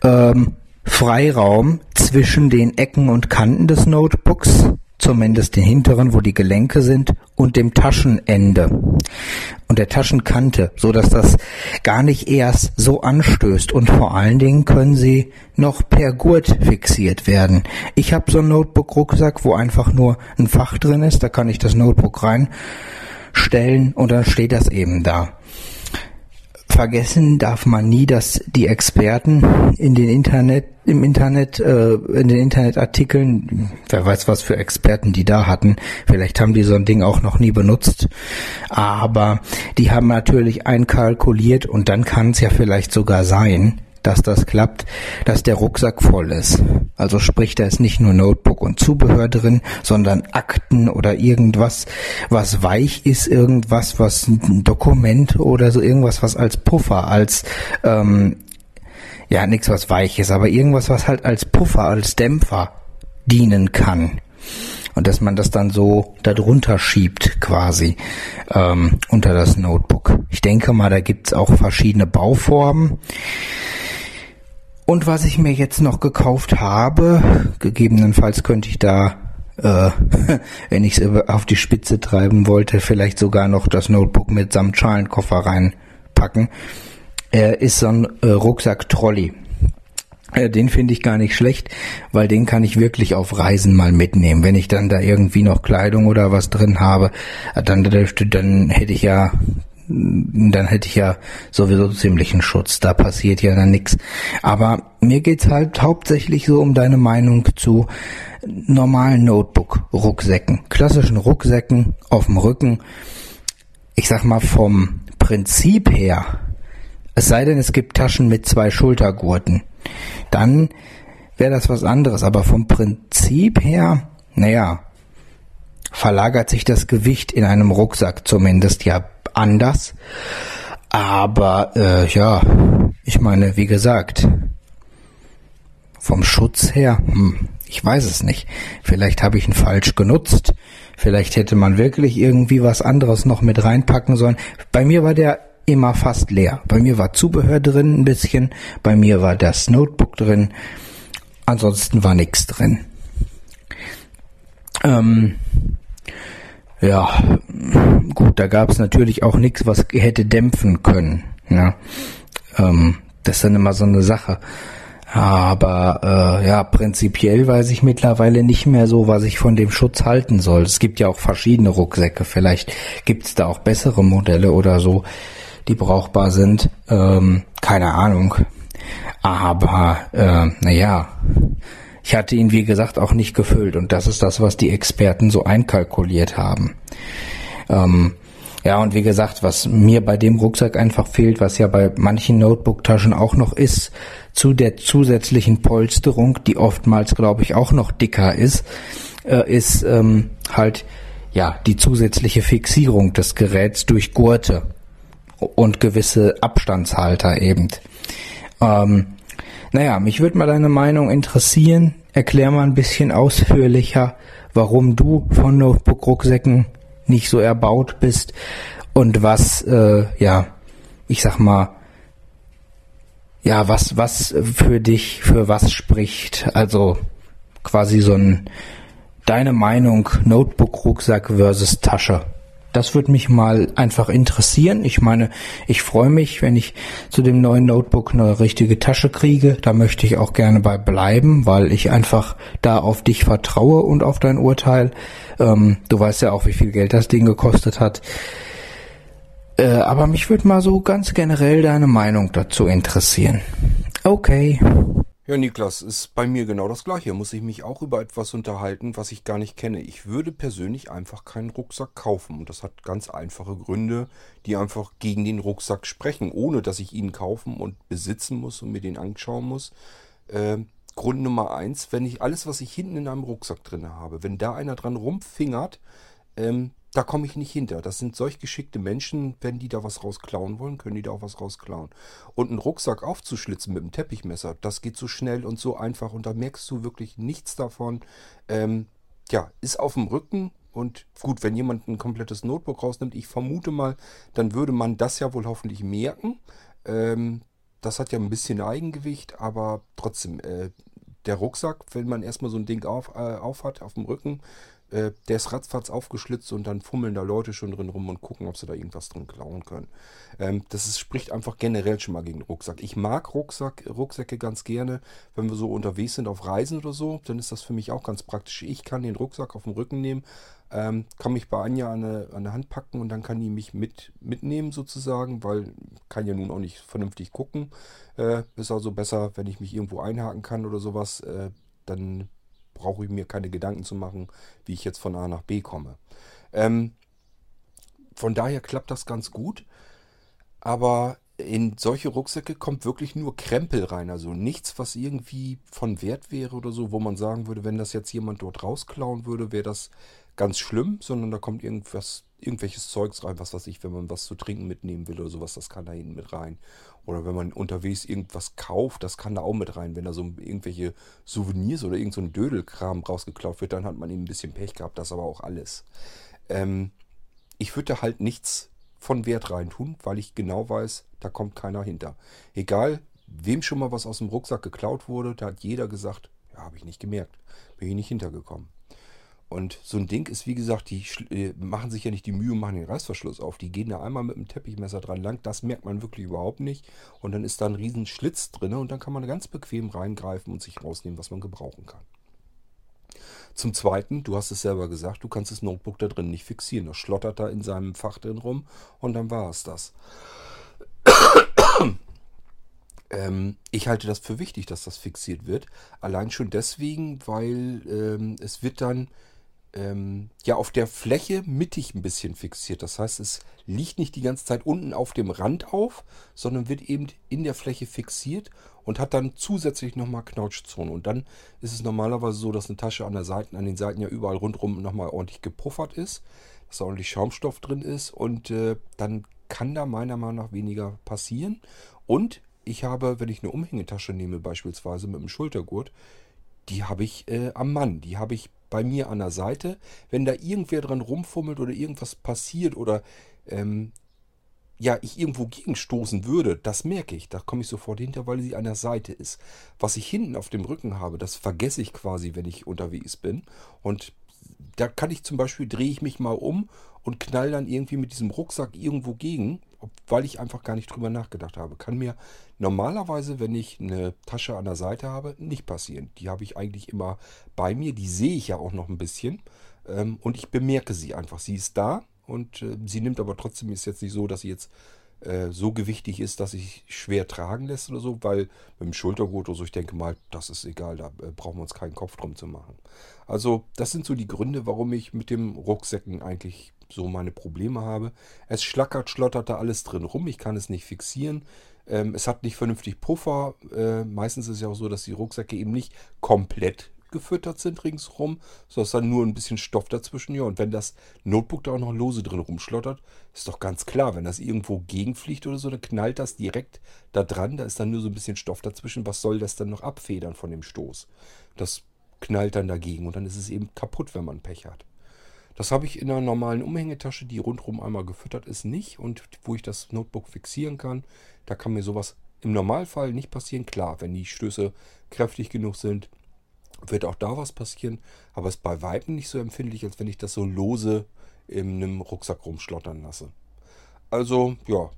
ähm, Freiraum zwischen den Ecken und Kanten des Notebooks, zumindest den hinteren, wo die Gelenke sind, und dem Taschenende und der Taschenkante, so dass das gar nicht erst so anstößt und vor allen Dingen können sie noch per Gurt fixiert werden. Ich habe so einen Notebook-Rucksack, wo einfach nur ein Fach drin ist, da kann ich das Notebook reinstellen und dann steht das eben da. Vergessen darf man nie, dass die Experten in den Internet, im Internet, äh, in den Internetartikeln, wer weiß was für Experten die da hatten, vielleicht haben die so ein Ding auch noch nie benutzt, aber die haben natürlich einkalkuliert und dann kann es ja vielleicht sogar sein, dass das klappt, dass der Rucksack voll ist. Also sprich, da ist nicht nur Notebook und Zubehör drin, sondern Akten oder irgendwas, was weich ist, irgendwas, was ein Dokument oder so irgendwas, was als Puffer, als ähm, ja nichts was weich ist, aber irgendwas, was halt als Puffer, als Dämpfer dienen kann. Und dass man das dann so darunter schiebt quasi ähm, unter das Notebook. Ich denke mal, da gibt's auch verschiedene Bauformen. Und was ich mir jetzt noch gekauft habe, gegebenenfalls könnte ich da, äh, wenn ich es auf die Spitze treiben wollte, vielleicht sogar noch das Notebook mit samt Schalenkoffer reinpacken, äh, ist so ein äh, Rucksack-Trolley. Äh, den finde ich gar nicht schlecht, weil den kann ich wirklich auf Reisen mal mitnehmen. Wenn ich dann da irgendwie noch Kleidung oder was drin habe, dann, dann hätte ich ja dann hätte ich ja sowieso ziemlichen Schutz. Da passiert ja dann nichts. Aber mir geht's halt hauptsächlich so um deine Meinung zu normalen Notebook-Rucksäcken, klassischen Rucksäcken auf dem Rücken. Ich sag mal vom Prinzip her, es sei denn, es gibt Taschen mit zwei Schultergurten, dann wäre das was anderes. Aber vom Prinzip her, naja, verlagert sich das Gewicht in einem Rucksack zumindest ja anders. Aber äh, ja, ich meine, wie gesagt, vom Schutz her, hm, ich weiß es nicht. Vielleicht habe ich ihn falsch genutzt. Vielleicht hätte man wirklich irgendwie was anderes noch mit reinpacken sollen. Bei mir war der immer fast leer. Bei mir war Zubehör drin ein bisschen. Bei mir war das Notebook drin. Ansonsten war nichts drin. Ähm, ja, gut, da gab es natürlich auch nichts, was hätte dämpfen können. Ja. Ähm, das ist dann immer so eine Sache. Aber äh, ja, prinzipiell weiß ich mittlerweile nicht mehr so, was ich von dem Schutz halten soll. Es gibt ja auch verschiedene Rucksäcke. Vielleicht gibt es da auch bessere Modelle oder so, die brauchbar sind. Ähm, keine Ahnung. Aber äh, naja, ich hatte ihn, wie gesagt, auch nicht gefüllt und das ist das, was die Experten so einkalkuliert haben. Ähm, ja, und wie gesagt, was mir bei dem Rucksack einfach fehlt, was ja bei manchen Notebook-Taschen auch noch ist, zu der zusätzlichen Polsterung, die oftmals, glaube ich, auch noch dicker ist, äh, ist ähm, halt ja die zusätzliche Fixierung des Geräts durch Gurte und gewisse Abstandshalter eben. Ähm, naja, mich würde mal deine Meinung interessieren. Erklär mal ein bisschen ausführlicher, warum du von Notebook-Rucksäcken nicht so erbaut bist und was, äh, ja, ich sag mal, ja, was, was für dich, für was spricht. Also quasi so ein, deine Meinung, Notebook-Rucksack versus Tasche. Das würde mich mal einfach interessieren. Ich meine, ich freue mich, wenn ich zu dem neuen Notebook eine richtige Tasche kriege. Da möchte ich auch gerne bei bleiben, weil ich einfach da auf dich vertraue und auf dein Urteil. Ähm, du weißt ja auch, wie viel Geld das Ding gekostet hat. Äh, aber mich würde mal so ganz generell deine Meinung dazu interessieren. Okay. Ja, Niklas, ist bei mir genau das gleiche. Muss ich mich auch über etwas unterhalten, was ich gar nicht kenne. Ich würde persönlich einfach keinen Rucksack kaufen. Und das hat ganz einfache Gründe, die einfach gegen den Rucksack sprechen, ohne dass ich ihn kaufen und besitzen muss und mir den anschauen muss. Äh, Grund Nummer eins, wenn ich alles, was ich hinten in einem Rucksack drin habe, wenn da einer dran rumfingert, ähm, da komme ich nicht hinter. Das sind solch geschickte Menschen, wenn die da was rausklauen wollen, können die da auch was rausklauen. Und einen Rucksack aufzuschlitzen mit einem Teppichmesser, das geht so schnell und so einfach und da merkst du wirklich nichts davon. Ähm, ja, ist auf dem Rücken und gut, wenn jemand ein komplettes Notebook rausnimmt, ich vermute mal, dann würde man das ja wohl hoffentlich merken. Ähm, das hat ja ein bisschen Eigengewicht, aber trotzdem, äh, der Rucksack, wenn man erstmal so ein Ding auf, äh, auf hat auf dem Rücken, äh, der ist ratzfatz aufgeschlitzt und dann fummeln da Leute schon drin rum und gucken, ob sie da irgendwas drin klauen können. Ähm, das ist, spricht einfach generell schon mal gegen Rucksack. Ich mag Rucksack, Rucksäcke ganz gerne, wenn wir so unterwegs sind auf Reisen oder so, dann ist das für mich auch ganz praktisch. Ich kann den Rucksack auf dem Rücken nehmen, ähm, kann mich bei Anja an eine, an eine Hand packen und dann kann die mich mit, mitnehmen sozusagen, weil kann ja nun auch nicht vernünftig gucken. Äh, ist also besser, wenn ich mich irgendwo einhaken kann oder sowas, äh, dann brauche ich mir keine Gedanken zu machen, wie ich jetzt von A nach B komme. Ähm, von daher klappt das ganz gut. Aber in solche Rucksäcke kommt wirklich nur Krempel rein. Also nichts, was irgendwie von Wert wäre oder so, wo man sagen würde, wenn das jetzt jemand dort rausklauen würde, wäre das ganz schlimm, sondern da kommt irgendwas, irgendwelches Zeugs rein, was weiß ich, wenn man was zu trinken mitnehmen will oder sowas, das kann da hinten mit rein. Oder wenn man unterwegs irgendwas kauft, das kann da auch mit rein. Wenn da so irgendwelche Souvenirs oder irgend so ein Dödelkram rausgeklaut wird, dann hat man eben ein bisschen Pech gehabt, das aber auch alles. Ähm, ich würde da halt nichts von Wert reintun, weil ich genau weiß, da kommt keiner hinter. Egal, wem schon mal was aus dem Rucksack geklaut wurde, da hat jeder gesagt, ja, habe ich nicht gemerkt, bin ich nicht hintergekommen. Und so ein Ding ist, wie gesagt, die äh, machen sich ja nicht die Mühe und machen den Reißverschluss auf. Die gehen da einmal mit dem Teppichmesser dran lang. Das merkt man wirklich überhaupt nicht. Und dann ist da ein riesen Schlitz drin und dann kann man ganz bequem reingreifen und sich rausnehmen, was man gebrauchen kann. Zum Zweiten, du hast es selber gesagt, du kannst das Notebook da drin nicht fixieren. Das schlottert da in seinem Fach drin rum und dann war es das. ähm, ich halte das für wichtig, dass das fixiert wird. Allein schon deswegen, weil ähm, es wird dann ähm, ja auf der Fläche mittig ein bisschen fixiert. Das heißt, es liegt nicht die ganze Zeit unten auf dem Rand auf, sondern wird eben in der Fläche fixiert und hat dann zusätzlich nochmal Knautschzone. Und dann ist es normalerweise so, dass eine Tasche an der Seite, an den Seiten ja überall rundherum nochmal ordentlich gepuffert ist, dass da ordentlich Schaumstoff drin ist und äh, dann kann da meiner Meinung nach weniger passieren. Und ich habe, wenn ich eine Umhängetasche nehme, beispielsweise mit einem Schultergurt, die habe ich äh, am Mann, die habe ich bei mir an der Seite. Wenn da irgendwer dran rumfummelt oder irgendwas passiert oder ähm, ja, ich irgendwo gegenstoßen würde, das merke ich. Da komme ich sofort hinter, weil sie an der Seite ist. Was ich hinten auf dem Rücken habe, das vergesse ich quasi, wenn ich unterwegs bin. Und da kann ich zum Beispiel, drehe ich mich mal um und knall dann irgendwie mit diesem Rucksack irgendwo gegen, weil ich einfach gar nicht drüber nachgedacht habe. Kann mir normalerweise, wenn ich eine Tasche an der Seite habe, nicht passieren. Die habe ich eigentlich immer bei mir. Die sehe ich ja auch noch ein bisschen. Ähm, und ich bemerke sie einfach. Sie ist da und äh, sie nimmt aber trotzdem, ist jetzt nicht so, dass sie jetzt äh, so gewichtig ist, dass sich schwer tragen lässt oder so, weil mit dem Schultergurt oder so, ich denke mal, das ist egal, da äh, brauchen wir uns keinen Kopf drum zu machen. Also das sind so die Gründe, warum ich mit dem Rucksäcken eigentlich so meine Probleme habe. Es schlackert, schlottert da alles drin rum, ich kann es nicht fixieren. Ähm, es hat nicht vernünftig Puffer. Äh, meistens ist es ja auch so, dass die Rucksäcke eben nicht komplett gefüttert sind ringsherum, sondern dann nur ein bisschen Stoff dazwischen. Ja, und wenn das Notebook da auch noch lose drin rumschlottert, ist doch ganz klar, wenn das irgendwo gegenfliegt oder so, dann knallt das direkt da dran. Da ist dann nur so ein bisschen Stoff dazwischen. Was soll das dann noch abfedern von dem Stoß? Das knallt dann dagegen und dann ist es eben kaputt, wenn man Pech hat. Das habe ich in einer normalen Umhängetasche, die rundherum einmal gefüttert ist, nicht. Und wo ich das Notebook fixieren kann, da kann mir sowas im Normalfall nicht passieren. Klar, wenn die Stöße kräftig genug sind, wird auch da was passieren, aber es ist bei Weitem nicht so empfindlich, als wenn ich das so lose in einem Rucksack rumschlottern lasse. Also, ja,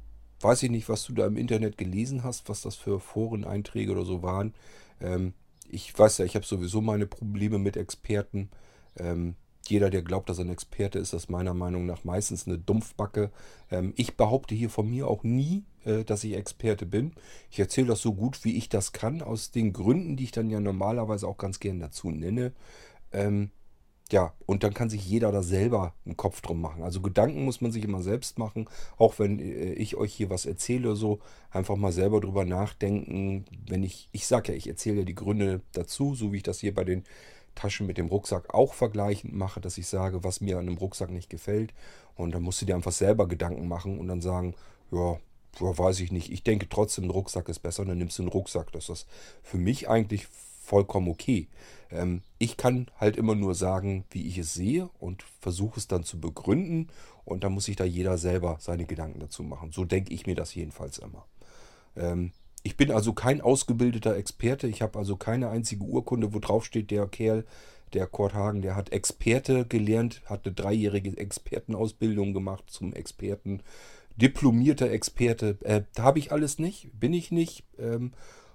weiß ich nicht, was du da im Internet gelesen hast, was das für Foreneinträge oder so waren. Ähm, ich weiß ja, ich habe sowieso meine Probleme mit Experten. Ähm, jeder, der glaubt, dass er ein Experte ist, ist meiner Meinung nach meistens eine Dumpfbacke. Ähm, ich behaupte hier von mir auch nie, äh, dass ich Experte bin. Ich erzähle das so gut, wie ich das kann, aus den Gründen, die ich dann ja normalerweise auch ganz gern dazu nenne. Ähm, ja, und dann kann sich jeder da selber einen Kopf drum machen. Also Gedanken muss man sich immer selbst machen, auch wenn äh, ich euch hier was erzähle, so einfach mal selber drüber nachdenken. Wenn ich, ich sage ja, ich erzähle ja die Gründe dazu, so wie ich das hier bei den Taschen mit dem Rucksack auch vergleichend mache, dass ich sage, was mir an einem Rucksack nicht gefällt. Und dann musst du dir einfach selber Gedanken machen und dann sagen, ja, ja, weiß ich nicht. Ich denke trotzdem, ein Rucksack ist besser. Und dann nimmst du einen Rucksack. Das ist für mich eigentlich vollkommen okay. Ähm, ich kann halt immer nur sagen, wie ich es sehe und versuche es dann zu begründen. Und dann muss sich da jeder selber seine Gedanken dazu machen. So denke ich mir das jedenfalls immer. Ähm, ich bin also kein ausgebildeter Experte. Ich habe also keine einzige Urkunde, wo drauf steht, der Kerl, der Kurt Hagen, der hat Experte gelernt, hat eine dreijährige Expertenausbildung gemacht zum Experten. Diplomierter Experte, äh, habe ich alles nicht, bin ich nicht. Ähm,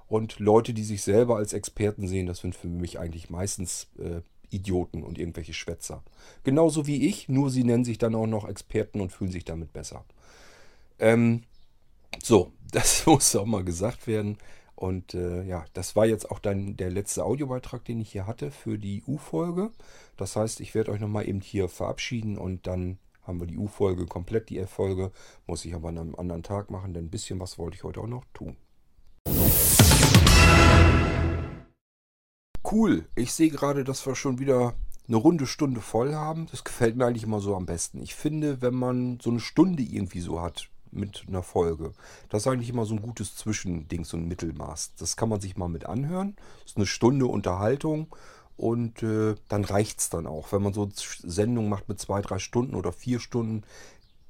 und Leute, die sich selber als Experten sehen, das sind für mich eigentlich meistens äh, Idioten und irgendwelche Schwätzer. Genauso wie ich, nur sie nennen sich dann auch noch Experten und fühlen sich damit besser. Ähm, so, das muss auch mal gesagt werden. Und äh, ja, das war jetzt auch dann der letzte Audiobeitrag, den ich hier hatte für die U-Folge. Das heißt, ich werde euch nochmal eben hier verabschieden und dann haben wir die U-Folge komplett, die F-Folge. Muss ich aber an einem anderen Tag machen, denn ein bisschen was wollte ich heute auch noch tun. Cool, ich sehe gerade, dass wir schon wieder eine runde Stunde voll haben. Das gefällt mir eigentlich immer so am besten. Ich finde, wenn man so eine Stunde irgendwie so hat mit einer Folge, das ist eigentlich immer so ein gutes Zwischending, so ein Mittelmaß. Das kann man sich mal mit anhören. Das ist eine Stunde Unterhaltung und äh, dann reicht es dann auch. Wenn man so Sendungen macht mit zwei, drei Stunden oder vier Stunden,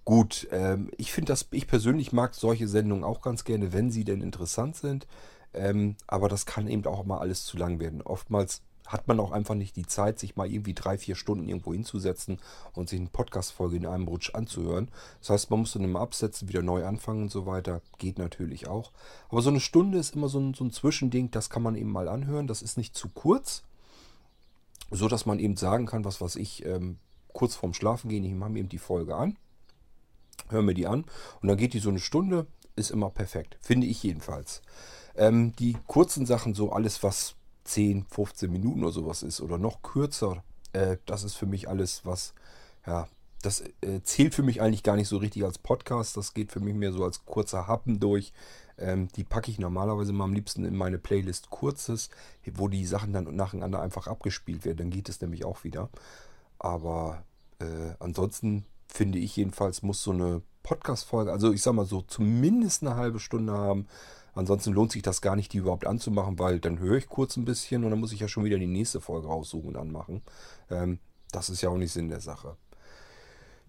gut. Ähm, ich finde das, ich persönlich mag solche Sendungen auch ganz gerne, wenn sie denn interessant sind. Ähm, aber das kann eben auch mal alles zu lang werden. Oftmals hat man auch einfach nicht die Zeit, sich mal irgendwie drei, vier Stunden irgendwo hinzusetzen und sich eine Podcast-Folge in einem Rutsch anzuhören. Das heißt, man muss dann immer absetzen, wieder neu anfangen und so weiter. Geht natürlich auch. Aber so eine Stunde ist immer so ein, so ein Zwischending, das kann man eben mal anhören. Das ist nicht zu kurz, so dass man eben sagen kann, was weiß ich, ähm, kurz vorm Schlafen gehen, ich mache mir eben die Folge an, höre mir die an und dann geht die so eine Stunde, ist immer perfekt. Finde ich jedenfalls. Ähm, die kurzen Sachen, so alles, was 10, 15 Minuten oder sowas ist oder noch kürzer, äh, das ist für mich alles, was, ja, das äh, zählt für mich eigentlich gar nicht so richtig als Podcast. Das geht für mich mehr so als kurzer Happen durch. Ähm, die packe ich normalerweise mal am liebsten in meine Playlist Kurzes, wo die Sachen dann nacheinander einfach abgespielt werden. Dann geht es nämlich auch wieder. Aber äh, ansonsten finde ich jedenfalls, muss so eine Podcast-Folge, also ich sag mal so, zumindest eine halbe Stunde haben. Ansonsten lohnt sich das gar nicht, die überhaupt anzumachen, weil dann höre ich kurz ein bisschen und dann muss ich ja schon wieder die nächste Folge raussuchen und anmachen. Ähm, das ist ja auch nicht Sinn der Sache.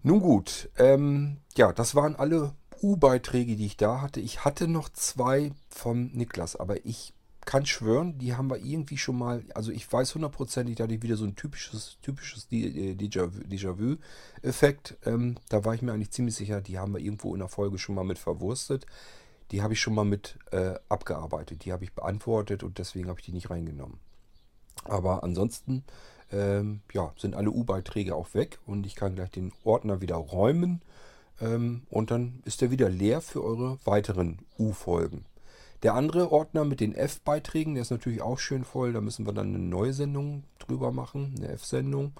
Nun gut, ähm, ja, das waren alle U-Beiträge, die ich da hatte. Ich hatte noch zwei vom Niklas, aber ich kann schwören, die haben wir irgendwie schon mal, also ich weiß hundertprozentig, da hatte ich wieder so ein typisches, typisches äh, Déjà-vu-Effekt. Ähm, da war ich mir eigentlich ziemlich sicher, die haben wir irgendwo in der Folge schon mal mit verwurstet die habe ich schon mal mit äh, abgearbeitet. Die habe ich beantwortet und deswegen habe ich die nicht reingenommen. Aber ansonsten ähm, ja, sind alle U-Beiträge auch weg und ich kann gleich den Ordner wieder räumen ähm, und dann ist er wieder leer für eure weiteren U-Folgen. Der andere Ordner mit den F-Beiträgen, der ist natürlich auch schön voll. Da müssen wir dann eine neue Sendung drüber machen, eine F-Sendung.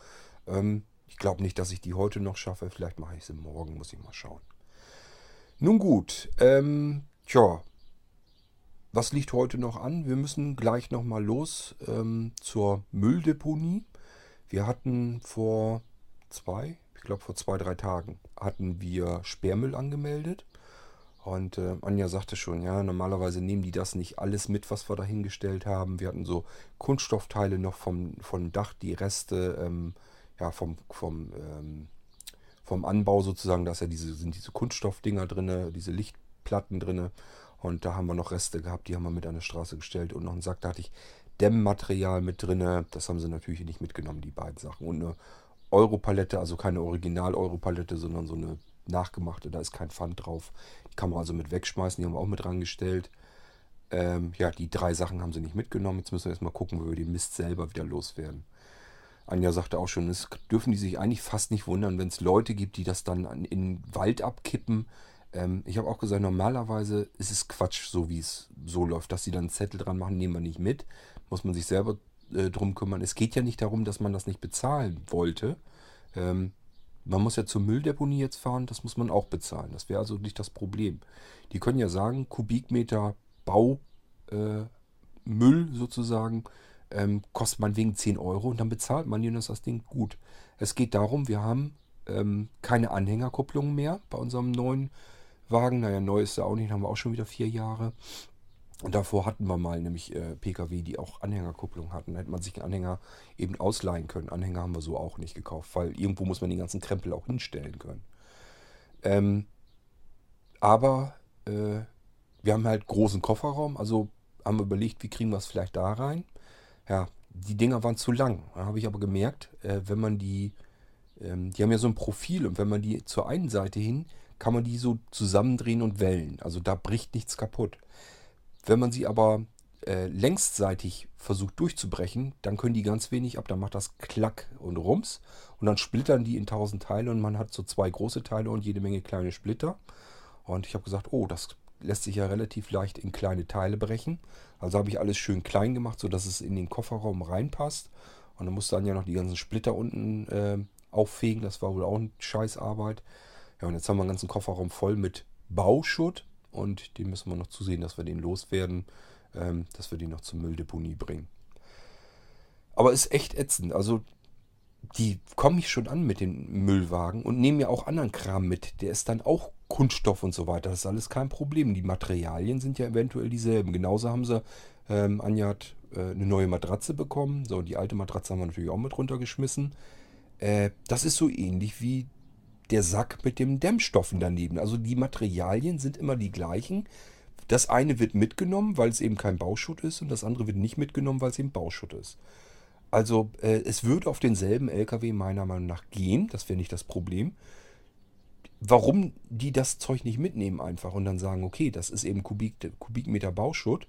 Ähm, ich glaube nicht, dass ich die heute noch schaffe. Vielleicht mache ich sie morgen, muss ich mal schauen. Nun gut, ähm, Tja, was liegt heute noch an? Wir müssen gleich nochmal los ähm, zur Mülldeponie. Wir hatten vor zwei, ich glaube vor zwei, drei Tagen, hatten wir Sperrmüll angemeldet. Und äh, Anja sagte schon, ja, normalerweise nehmen die das nicht alles mit, was wir dahingestellt haben. Wir hatten so Kunststoffteile noch vom, vom Dach, die Reste ähm, ja, vom, vom, ähm, vom Anbau sozusagen, dass ja diese, sind diese Kunststoffdinger drin, diese Licht, Platten drin. Und da haben wir noch Reste gehabt, die haben wir mit an die Straße gestellt. Und noch einen Sack, da hatte ich Dämmmaterial mit drin. Das haben sie natürlich nicht mitgenommen, die beiden Sachen. Und eine Europalette, also keine Original-Europalette, sondern so eine nachgemachte. Da ist kein Pfand drauf. Die kann man also mit wegschmeißen. Die haben wir auch mit rangestellt. Ähm, ja, die drei Sachen haben sie nicht mitgenommen. Jetzt müssen wir erstmal gucken, wo wir den Mist selber wieder loswerden. Anja sagte auch schon, es dürfen die sich eigentlich fast nicht wundern, wenn es Leute gibt, die das dann in den Wald abkippen ähm, ich habe auch gesagt, normalerweise ist es Quatsch, so wie es so läuft, dass sie dann einen Zettel dran machen, nehmen wir nicht mit. Muss man sich selber äh, drum kümmern. Es geht ja nicht darum, dass man das nicht bezahlen wollte. Ähm, man muss ja zur Mülldeponie jetzt fahren, das muss man auch bezahlen. Das wäre also nicht das Problem. Die können ja sagen, Kubikmeter Baumüll äh, sozusagen ähm, kostet man wegen 10 Euro und dann bezahlt man ihnen das Ding gut. Es geht darum, wir haben ähm, keine Anhängerkupplung mehr bei unserem neuen Wagen. Naja, neu ist er auch nicht, haben wir auch schon wieder vier Jahre. Und davor hatten wir mal nämlich äh, Pkw, die auch Anhängerkupplung hatten. Da hätte man sich einen Anhänger eben ausleihen können. Anhänger haben wir so auch nicht gekauft, weil irgendwo muss man den ganzen Krempel auch hinstellen können. Ähm, aber äh, wir haben halt großen Kofferraum, also haben wir überlegt, wie kriegen wir es vielleicht da rein. Ja, die Dinger waren zu lang. Da habe ich aber gemerkt, äh, wenn man die, ähm, die haben ja so ein Profil und wenn man die zur einen Seite hin kann man die so zusammendrehen und wellen. Also da bricht nichts kaputt. Wenn man sie aber äh, längsseitig versucht durchzubrechen, dann können die ganz wenig ab. Dann macht das Klack und Rums und dann splittern die in tausend Teile und man hat so zwei große Teile und jede Menge kleine Splitter. Und ich habe gesagt, oh, das lässt sich ja relativ leicht in kleine Teile brechen. Also habe ich alles schön klein gemacht, sodass es in den Kofferraum reinpasst. Und dann musste dann ja noch die ganzen Splitter unten äh, auffegen. Das war wohl auch eine Scheißarbeit. Ja, und jetzt haben wir einen ganzen Kofferraum voll mit Bauschutt. Und den müssen wir noch zusehen, dass wir den loswerden, ähm, dass wir den noch zur Mülldeponie bringen. Aber ist echt ätzend. Also die kommen mich schon an mit den Müllwagen und nehmen ja auch anderen Kram mit. Der ist dann auch Kunststoff und so weiter. Das ist alles kein Problem. Die Materialien sind ja eventuell dieselben. Genauso haben sie, ähm, Anja hat äh, eine neue Matratze bekommen. So, die alte Matratze haben wir natürlich auch mit runtergeschmissen. Äh, das ist so ähnlich wie der Sack mit dem Dämmstoffen daneben. Also die Materialien sind immer die gleichen. Das eine wird mitgenommen, weil es eben kein Bauschutt ist und das andere wird nicht mitgenommen, weil es eben Bauschutt ist. Also äh, es würde auf denselben LKW meiner Meinung nach gehen, das wäre nicht das Problem. Warum die das Zeug nicht mitnehmen einfach und dann sagen, okay, das ist eben Kubik, Kubikmeter Bauschutt,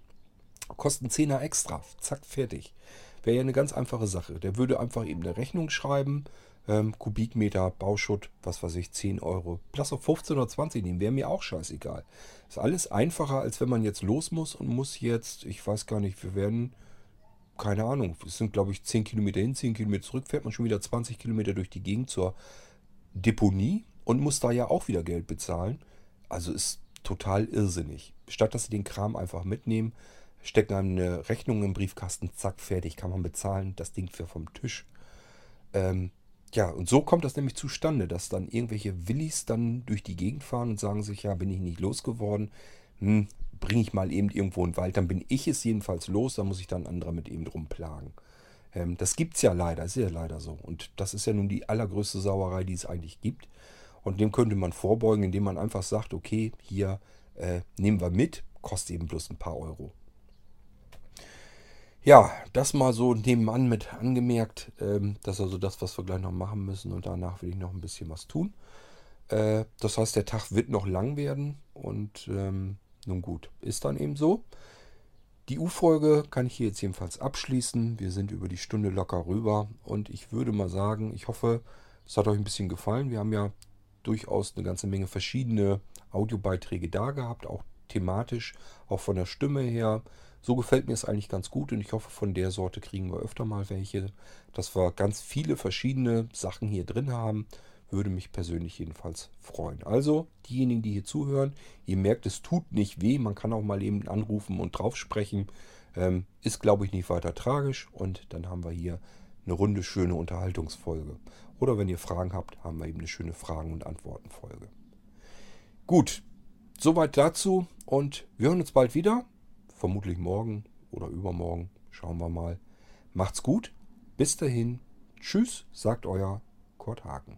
kosten 10er extra, zack, fertig. Wäre ja eine ganz einfache Sache. Der würde einfach eben eine Rechnung schreiben, ähm, Kubikmeter Bauschutt, was weiß ich, 10 Euro. Lass auf 15 oder 20 nehmen, wäre mir auch scheißegal. Ist alles einfacher, als wenn man jetzt los muss und muss jetzt, ich weiß gar nicht, wir werden, keine Ahnung, es sind glaube ich 10 Kilometer hin, 10 Kilometer zurück, fährt man schon wieder 20 Kilometer durch die Gegend zur Deponie und muss da ja auch wieder Geld bezahlen. Also ist total irrsinnig. Statt dass sie den Kram einfach mitnehmen, stecken eine Rechnung im Briefkasten, zack, fertig, kann man bezahlen, das Ding für vom Tisch. Ähm, ja, und so kommt das nämlich zustande, dass dann irgendwelche Willis dann durch die Gegend fahren und sagen sich, ja, bin ich nicht losgeworden, hm, bringe ich mal eben irgendwo in den Wald, dann bin ich es jedenfalls los, dann muss ich dann andere mit eben drum plagen. Ähm, das gibt es ja leider, ist ja leider so. Und das ist ja nun die allergrößte Sauerei, die es eigentlich gibt. Und dem könnte man vorbeugen, indem man einfach sagt, okay, hier äh, nehmen wir mit, kostet eben bloß ein paar Euro. Ja, das mal so nebenan mit angemerkt. Ähm, das ist also das, was wir gleich noch machen müssen. Und danach will ich noch ein bisschen was tun. Äh, das heißt, der Tag wird noch lang werden. Und ähm, nun gut, ist dann eben so. Die U-Folge kann ich hier jetzt jedenfalls abschließen. Wir sind über die Stunde locker rüber. Und ich würde mal sagen, ich hoffe, es hat euch ein bisschen gefallen. Wir haben ja durchaus eine ganze Menge verschiedene Audiobeiträge da gehabt, auch thematisch, auch von der Stimme her. So gefällt mir es eigentlich ganz gut und ich hoffe, von der Sorte kriegen wir öfter mal welche, dass wir ganz viele verschiedene Sachen hier drin haben. Würde mich persönlich jedenfalls freuen. Also, diejenigen, die hier zuhören, ihr merkt, es tut nicht weh. Man kann auch mal eben anrufen und drauf sprechen. Ähm, ist, glaube ich, nicht weiter tragisch. Und dann haben wir hier eine runde, schöne Unterhaltungsfolge. Oder wenn ihr Fragen habt, haben wir eben eine schöne Fragen- und Antwortenfolge. Gut, soweit dazu und wir hören uns bald wieder vermutlich morgen oder übermorgen. Schauen wir mal. Macht's gut. Bis dahin. Tschüss, sagt euer Kurt Hagen.